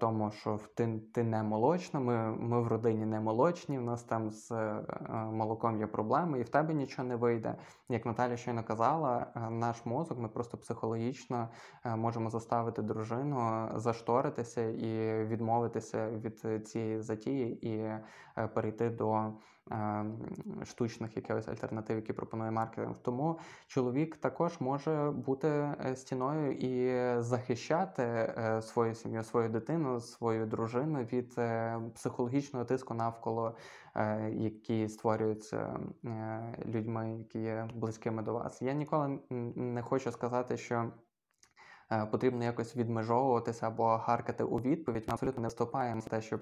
тому, що ти ти не молочна, ми ми в родині не молочні, в нас там з е, молоком є проблеми, і в тебе нічого не вийде. Як Наталя щойно казала, е, наш мозок, ми просто психологічно можемо заставити дружину зашторитися і відмовитися від цієї затії і перейти до. Штучних якихось альтернатив, які пропонує маркетинг. Тому чоловік також може бути стіною і захищати свою сім'ю, свою дитину, свою дружину від е, психологічного тиску навколо, е, які створюються е, людьми, які є близькими до вас. Я ніколи не хочу сказати, що. Потрібно якось відмежовуватися або гаркати у відповідь. Ми абсолютно не вступаємо в те, щоб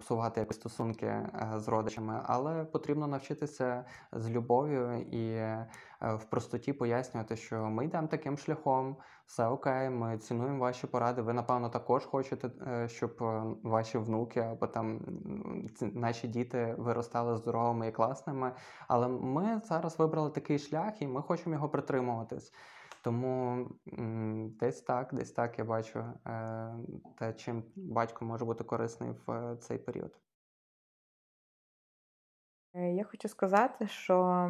псувати якісь стосунки з родичами, але потрібно навчитися з любов'ю і Е, в простоті пояснювати, що ми йдемо таким шляхом, все окей, ми цінуємо ваші поради. Ви, напевно, також хочете, е, щоб е, ваші внуки або там наші діти виростали здоровими і класними. Але ми зараз вибрали такий шлях, і ми хочемо його притримуватись. Тому десь так, десь так я бачу те, чим батько може бути корисний в цей період. Я хочу сказати, що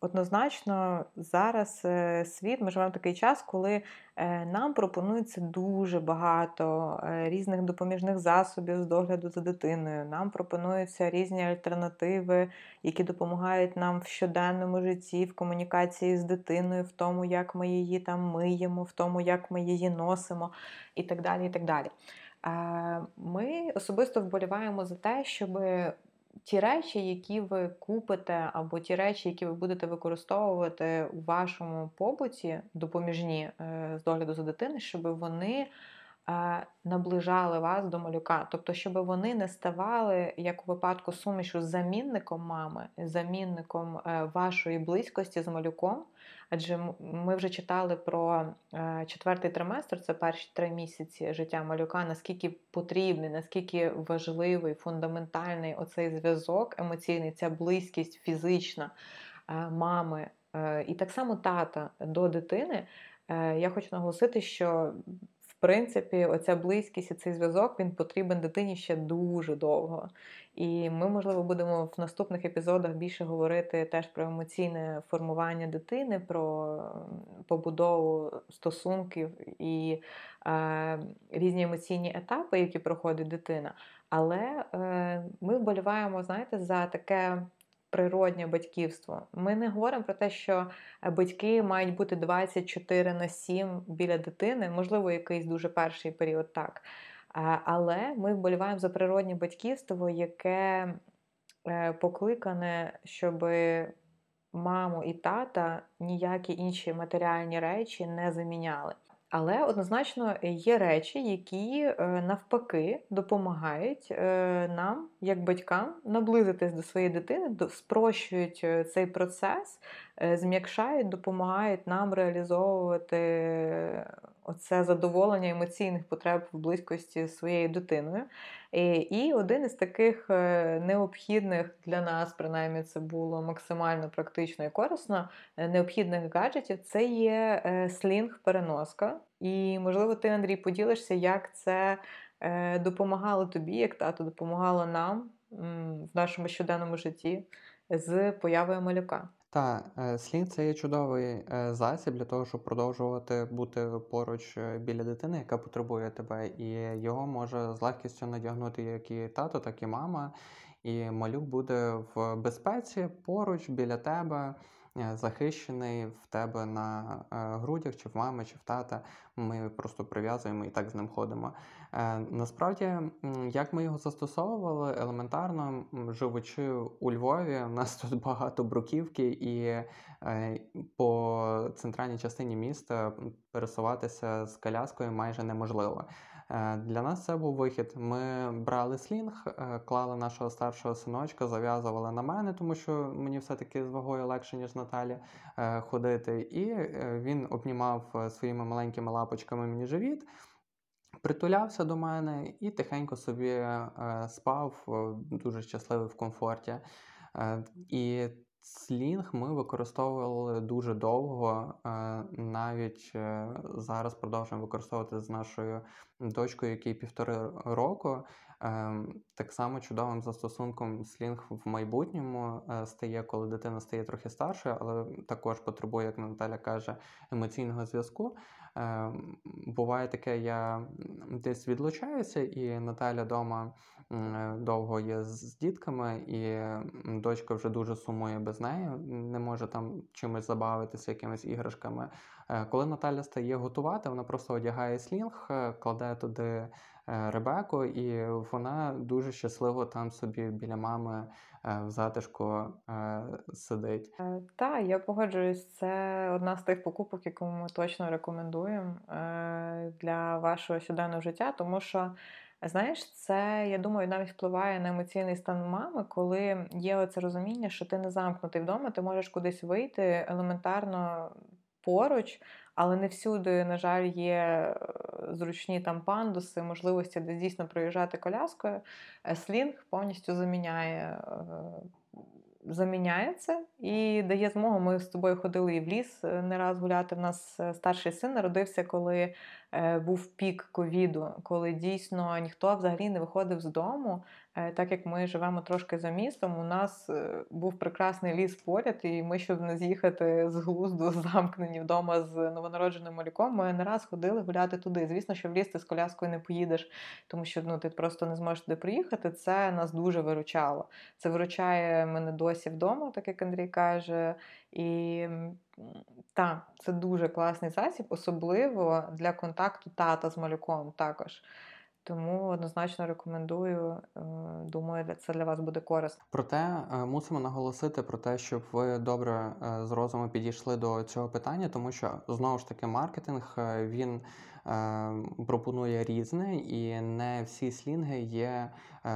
Однозначно, зараз е, світ ми живемо такий час, коли е, нам пропонується дуже багато е, різних допоміжних засобів з догляду за дитиною. Нам пропонуються різні альтернативи, які допомагають нам в щоденному житті, в комунікації з дитиною, в тому, як ми її там миємо, в тому, як ми її носимо, і так далі. і так далі. Ми особисто вболіваємо за те, щоб ті речі, які ви купите, або ті речі, які ви будете використовувати у вашому побуті, допоміжні е, з догляду за дитини, щоб вони е, наближали вас до малюка. Тобто, щоб вони не ставали, як у випадку сумішу, замінником мами, замінником е, вашої близькості з малюком. Адже ми вже читали про е, четвертий триместр, це перші три місяці життя малюка, наскільки потрібний, наскільки важливий, фундаментальний оцей зв'язок емоційний, ця близькість фізична е, мами е, і так само тата до дитини. Я хочу наголосити, що принципі, оця близькість і цей зв'язок він потрібен дитині ще дуже довго. І ми, можливо, будемо в наступних епізодах більше говорити теж про емоційне формування дитини, про побудову стосунків і е, різні емоційні етапи, які проходить дитина. Але е, ми вболіваємо, знаєте, за таке природнє батьківство. Ми не говоримо про те, що е, батьки мають бути 24 на 7 біля дитини, можливо, якийсь дуже перший період так. Але ми вболіваємо за природнє батьківство, яке е, покликане, щоб маму і тата ніякі інші матеріальні речі не заміняли. Але однозначно є речі, які е, навпаки допомагають е, нам, як батькам, наблизитись до своєї дитини, спрощують е, цей процес, зм'якшають, допомагають нам реалізовувати оце задоволення емоційних потреб в близькості з своєю дитиною. І один із таких необхідних для нас, принаймні, це було максимально практично і корисно, необхідних гаджетів це є слінг-переноска. І, можливо, ти, Андрій, поділишся, як це е, допомагало тобі, як тато допомагало нам в нашому щоденному житті з появою малюка. Так, слід це є чудовий е, засіб для того, щоб продовжувати бути поруч біля дитини, яка потребує тебе, і його може з легкістю надягнути як і тато, так і мама. І малюк буде в безпеці поруч біля тебе. Е, захищений в тебе на е, грудях, чи в мами, чи в тата. Ми просто прив'язуємо і так з ним ходимо. Е, насправді, як ми його застосовували, елементарно живучи у Львові, у нас тут багато бруківки, і по центральній частині міста пересуватися з коляскою майже неможливо. Е, для нас це був вихід. Ми брали слінг, е, клали нашого старшого синочка, зав'язували на мене, тому що мені все-таки з вагою легше, ніж Наталі е, ходити. І він обнімав своїми маленькими лапочками мені живіт. Притулявся до мене і тихенько собі спав, дуже щасливий в комфорті. І Слінг ми використовували дуже довго, е, навіть е, зараз продовжуємо використовувати з нашою дочкою, якій півтори року. Ем, так само чудовим застосунком слінг в майбутньому е, стає, коли дитина стає трохи старшою, але також потребує, як Наталя каже, емоційного зв'язку. Ем, буває таке, я десь відлучаюся, і Наталя вдома довго є з дітками, і дочка вже дуже сумує без неї, не може там чимось забавитися, якимись іграшками. Е, коли Наталя стає готувати, вона просто одягає слінг, е, кладе туди е, Ребеку, і вона дуже щасливо там собі біля мами в затишку сидить. Так, я погоджуюсь, це одна з тих покупок, яку ми точно рекомендуємо для вашого щоденного життя, тому що. Знаєш, це, я думаю, навіть впливає на емоційний стан мами, коли є оце розуміння, що ти не замкнутий вдома, ти можеш кудись вийти елементарно поруч, але не всюди, на жаль, є е, зручні там пандуси, можливості де дійсно проїжджати коляскою. Е, слінг повністю заміняє. Е, заміняє і дає змогу. Ми з тобою ходили і в ліс не раз гуляти. У нас старший син народився, коли був пік ковіду, коли дійсно ніхто взагалі не виходив з дому. Е, так як ми живемо трошки за містом, у нас е, був прекрасний ліс поряд, і ми, щоб не з'їхати з глузду, замкнені вдома з новонародженим малюком, ми не раз ходили гуляти туди. Звісно, що в ліс ти з коляскою не поїдеш, тому що ну, ти просто не зможеш туди приїхати. Це нас дуже виручало. Це виручає мене досі вдома, так як Андрій каже. І так, це дуже класний засіб, особливо для контакту тата з малюком також. Тому однозначно рекомендую. Е, думаю, це для вас буде корисно. Проте е, мусимо наголосити про те, щоб ви добре е, з розуму підійшли до цього питання, тому що знову ж таки маркетинг він пропонує різне, і не всі слінги є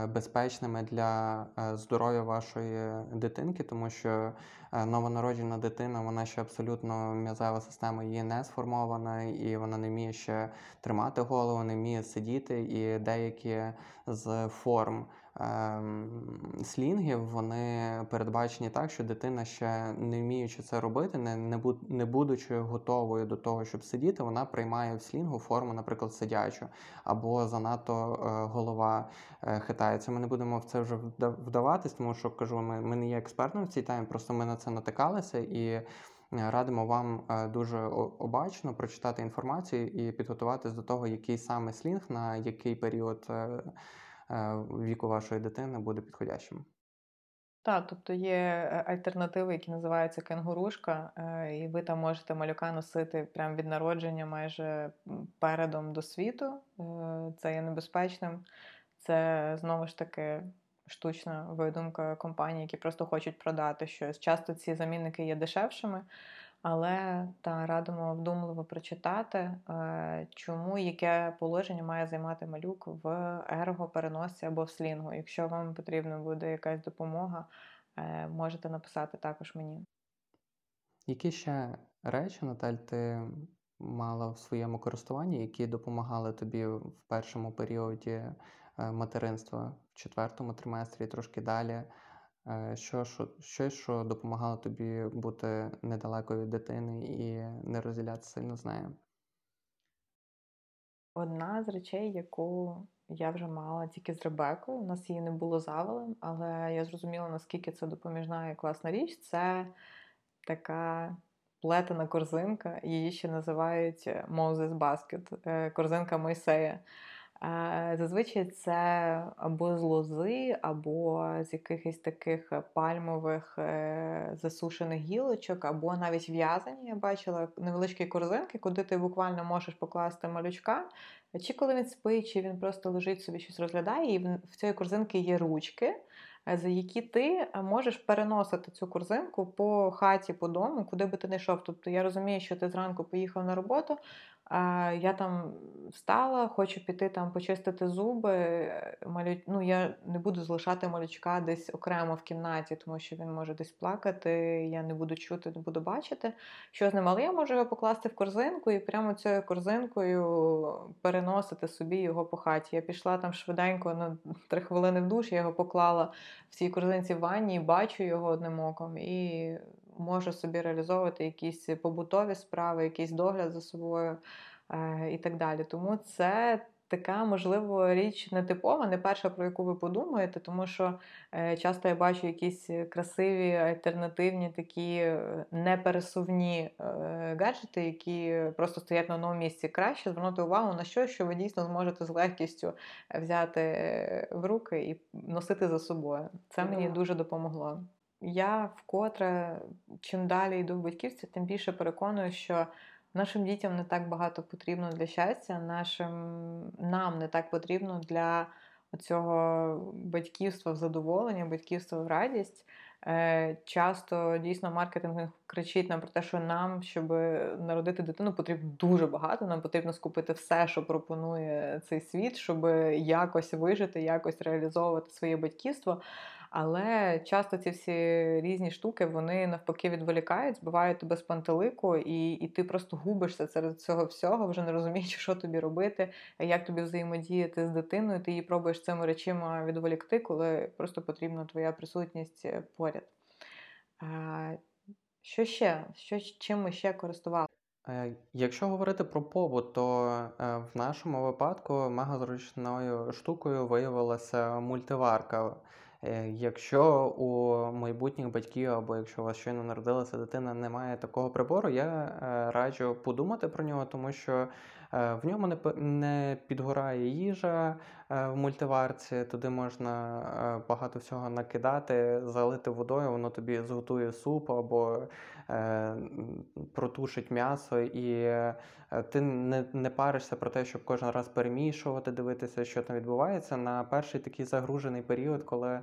безпечними для здоров'я вашої дитинки, тому що новонароджена дитина, вона ще абсолютно м'язева система її не сформована, і вона не вміє ще тримати голову, не вміє сидіти, і деякі з форм. Ем, слінгів вони передбачені так, що дитина ще не вміючи це робити, не не, не будучи готовою до того, щоб сидіти, вона приймає в слінгу форму, наприклад, сидячу, або занадто е, голова е, хитається. Ми не будемо в це вже вдаватись, тому що кажу, ми, ми не є експертами в цій темі, просто ми на це натикалися і. Е, радимо вам дуже обачно прочитати інформацію і підготуватись до того, який саме слінг на який період віку вашої дитини буде підходящим. Так, тобто є е, альтернативи, які називаються кенгурушка, е, і ви там можете малюка носити прямо від народження майже передом до світу. Це є небезпечним. Це знову ж таки штучна видумка компаній, які просто хочуть продати щось. Часто ці замінники є дешевшими, але та радимо вдумливо прочитати, е, чому яке положення має займати малюк в ергопереносці або в слінгу. Якщо вам потрібна буде якась допомога, е, можете написати також мені. Які ще речі, Наталь, ти мала в своєму користуванні, які допомагали тобі в першому періоді е, материнства, в четвертому триместрі, трошки далі? Е, що, що, Щось, що допомагало тобі бути недалеко від дитини і не розділятися сильно з нею? Одна з речей, яку я вже мала тільки з Ребекою, у нас її не було завалем, але я зрозуміла, наскільки це допоміжна і класна річ. Це така плетена корзинка, її ще називають Moses Basket, корзинка Мойсея. Зазвичай це або з лози, або з якихось таких пальмових е, засушених гілочок, або навіть в'язані. Я бачила невеличкі корзинки, куди ти буквально можеш покласти малючка. Чи коли він спить, чи він просто лежить собі щось розглядає, і в цієї корзинки є ручки. Е, за які ти е, можеш переносити цю корзинку по хаті, по дому, куди би ти не йшов. Тобто я розумію, що ти зранку поїхав на роботу, я там встала, хочу піти там почистити зуби. Малю... Ну, Я не буду залишати малючка десь окремо в кімнаті, тому що він може десь плакати, я не буду чути, не буду бачити, що з ним, але я можу його покласти в корзинку і прямо цією корзинкою переносити собі його по хаті. Я пішла там швиденько на три хвилини в душ, я його поклала в цій корзинці в ванні і бачу його одним оком. І можу собі реалізовувати якісь побутові справи, якийсь догляд за собою е, і так далі. Тому це. Така, можливо, річ не типова, не перша, про яку ви подумаєте, тому що е, часто я бачу якісь красиві, альтернативні, такі е, непересувні гаджети, які просто стоять на одному місці. Краще звернути увагу на щось, що ви дійсно зможете з легкістю взяти в руки і носити за собою. Це мені дуже допомогло. Я вкотре, чим далі йду в батьківстві, тим більше переконую, що нашим дітям не так багато потрібно для щастя, нашим нам не так потрібно для цього батьківства в задоволення, батьківства в радість. Е, часто дійсно маркетинг кричить нам про те, що нам, щоб народити дитину, потрібно дуже багато. Нам потрібно скупити все, що пропонує цей світ, щоб якось вижити, якось реалізовувати своє батьківство. Але часто ці всі різні штуки вони навпаки відволікають, збивають тебе з пантелику, і і ти просто губишся серед цього всього, вже не розумієш, що тобі робити, як тобі взаємодіяти з дитиною. Ти її пробуєш цими речима відволікти, коли просто потрібна твоя присутність е, поряд. Що ще? Що, Чим ми ще користувалися? Е, якщо говорити про побут, то е, в нашому випадку мегазручною штукою виявилася мультиварка. Е, якщо у майбутніх батьків або якщо у вас щойно народилася дитина, немає такого прибору, я е, раджу подумати про нього, тому що в ньому не підгорає їжа в мультиварці, туди можна багато всього накидати, залити водою, воно тобі зготує суп або протушить м'ясо, і ти не не паришся про те, щоб кожен раз перемішувати, дивитися, що там відбувається. На перший такий загружений період, коли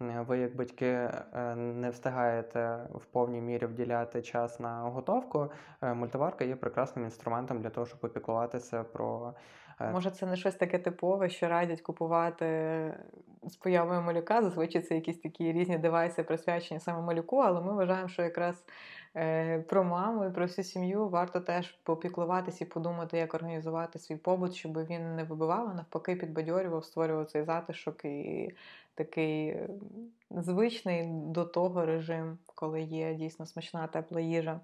ви, як батьки, е, не встигаєте в повній мірі вділяти час на готовку, е, мультиварка є прекрасним інструментом для того, щоб опікуватися про. Е, Може, це не щось таке типове, що радять купувати з появою малюка. Зазвичай це якісь такі різні девайси, присвячені саме малюку, але ми вважаємо, що якраз про маму і про всю сім'ю варто теж попіклуватися і подумати, як організувати свій побут, щоб він не вибивав, а навпаки, підбадьорював, створював цей затишок і такий звичний до того режим, коли є дійсно смачна тепла їжа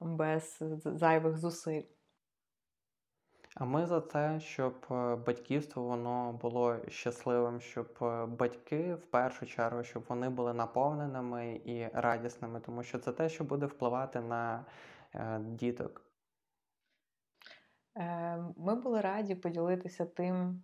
без зайвих зусиль. А ми за те, щоб е, батьківство воно було щасливим, щоб е, батьки в першу чергу, щоб вони були наповненими і радісними, тому що це те, що буде впливати на е, діток. Ми були раді поділитися тим,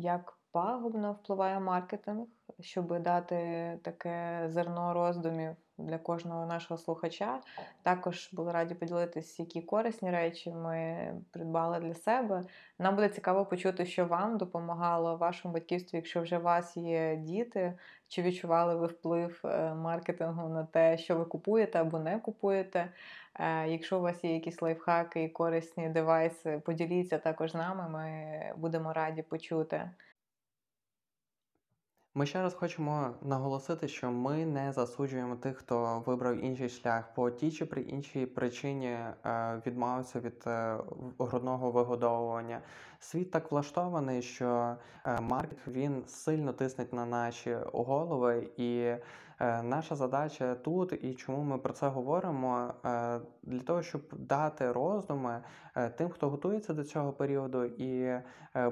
як пагубно впливає маркетинг, щоб дати таке зерно роздумів для кожного нашого слухача. Також були раді поділитися, які корисні речі ми придбали для себе. Нам буде цікаво почути, що вам допомагало вашому батьківстві, якщо вже у вас є діти, чи відчували ви вплив е, маркетингу на те, що ви купуєте або не купуєте. Е, якщо у вас є якісь лайфхаки і корисні девайси, поділіться також з нами. Ми будемо раді почути. Ми ще раз хочемо наголосити, що ми не засуджуємо тих, хто вибрав інший шлях по тій чи при іншій причині е, відмовився від е, грудного вигодовування. Світ так влаштований, що е, маркетинг він сильно тиснеть на наші голови, і наша задача тут, і чому ми про це говоримо, для того, щоб дати роздуми тим, хто готується до цього періоду, і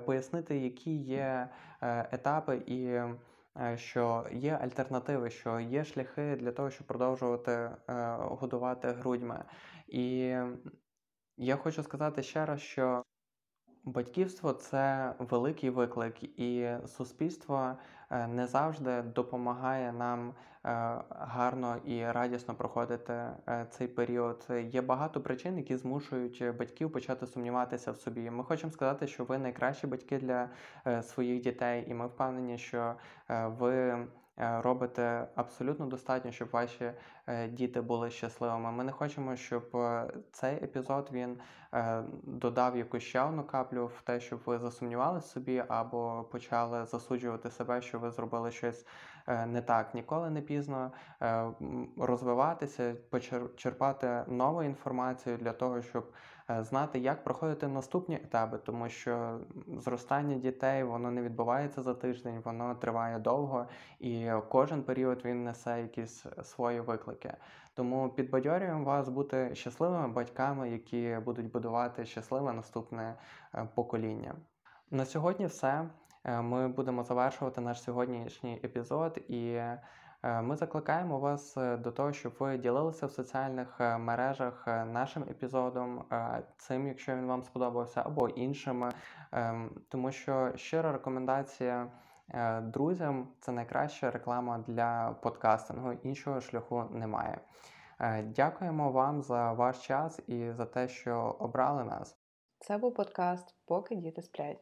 пояснити, які є етапи і. Е, що є альтернативи, що є шляхи для того, щоб продовжувати е, годувати грудьми. І я хочу сказати ще раз, що батьківство це великий виклик, і суспільство е, не завжди допомагає нам гарно і радісно проходити цей період. Є багато причин, які змушують батьків почати сумніватися в собі. Ми хочемо сказати, що ви найкращі батьки для своїх дітей, і ми впевнені, що ви Е, робите абсолютно достатньо, щоб ваші е, діти були щасливими. Ми не хочемо, щоб е, цей епізод він додав якусь ще одну каплю в те, щоб ви засумнівалися собі або почали засуджувати себе, що ви зробили щось не так. Ніколи не пізно розвиватися, почерпати нову інформацію для того, щоб. Е, знати, як проходити наступні етапи, тому що зростання дітей воно не відбувається за тиждень, воно триває довго, і кожен період він несе якісь свої виклики. Тому підбадьорюємо вас бути щасливими батьками, які будуть будувати щасливе наступне е, покоління. На сьогодні все. Е, ми будемо завершувати наш сьогоднішній епізод і. Е, ми закликаємо вас е, до того, щоб ви ділилися в соціальних е, мережах нашим епізодом, цим, якщо він вам сподобався, або іншими, ем, тому що щира рекомендація друзям це найкраща реклама для подкастингу. Іншого шляху немає. Дякуємо вам за ваш час і за те, що обрали нас. Це був подкаст, поки діти сплять.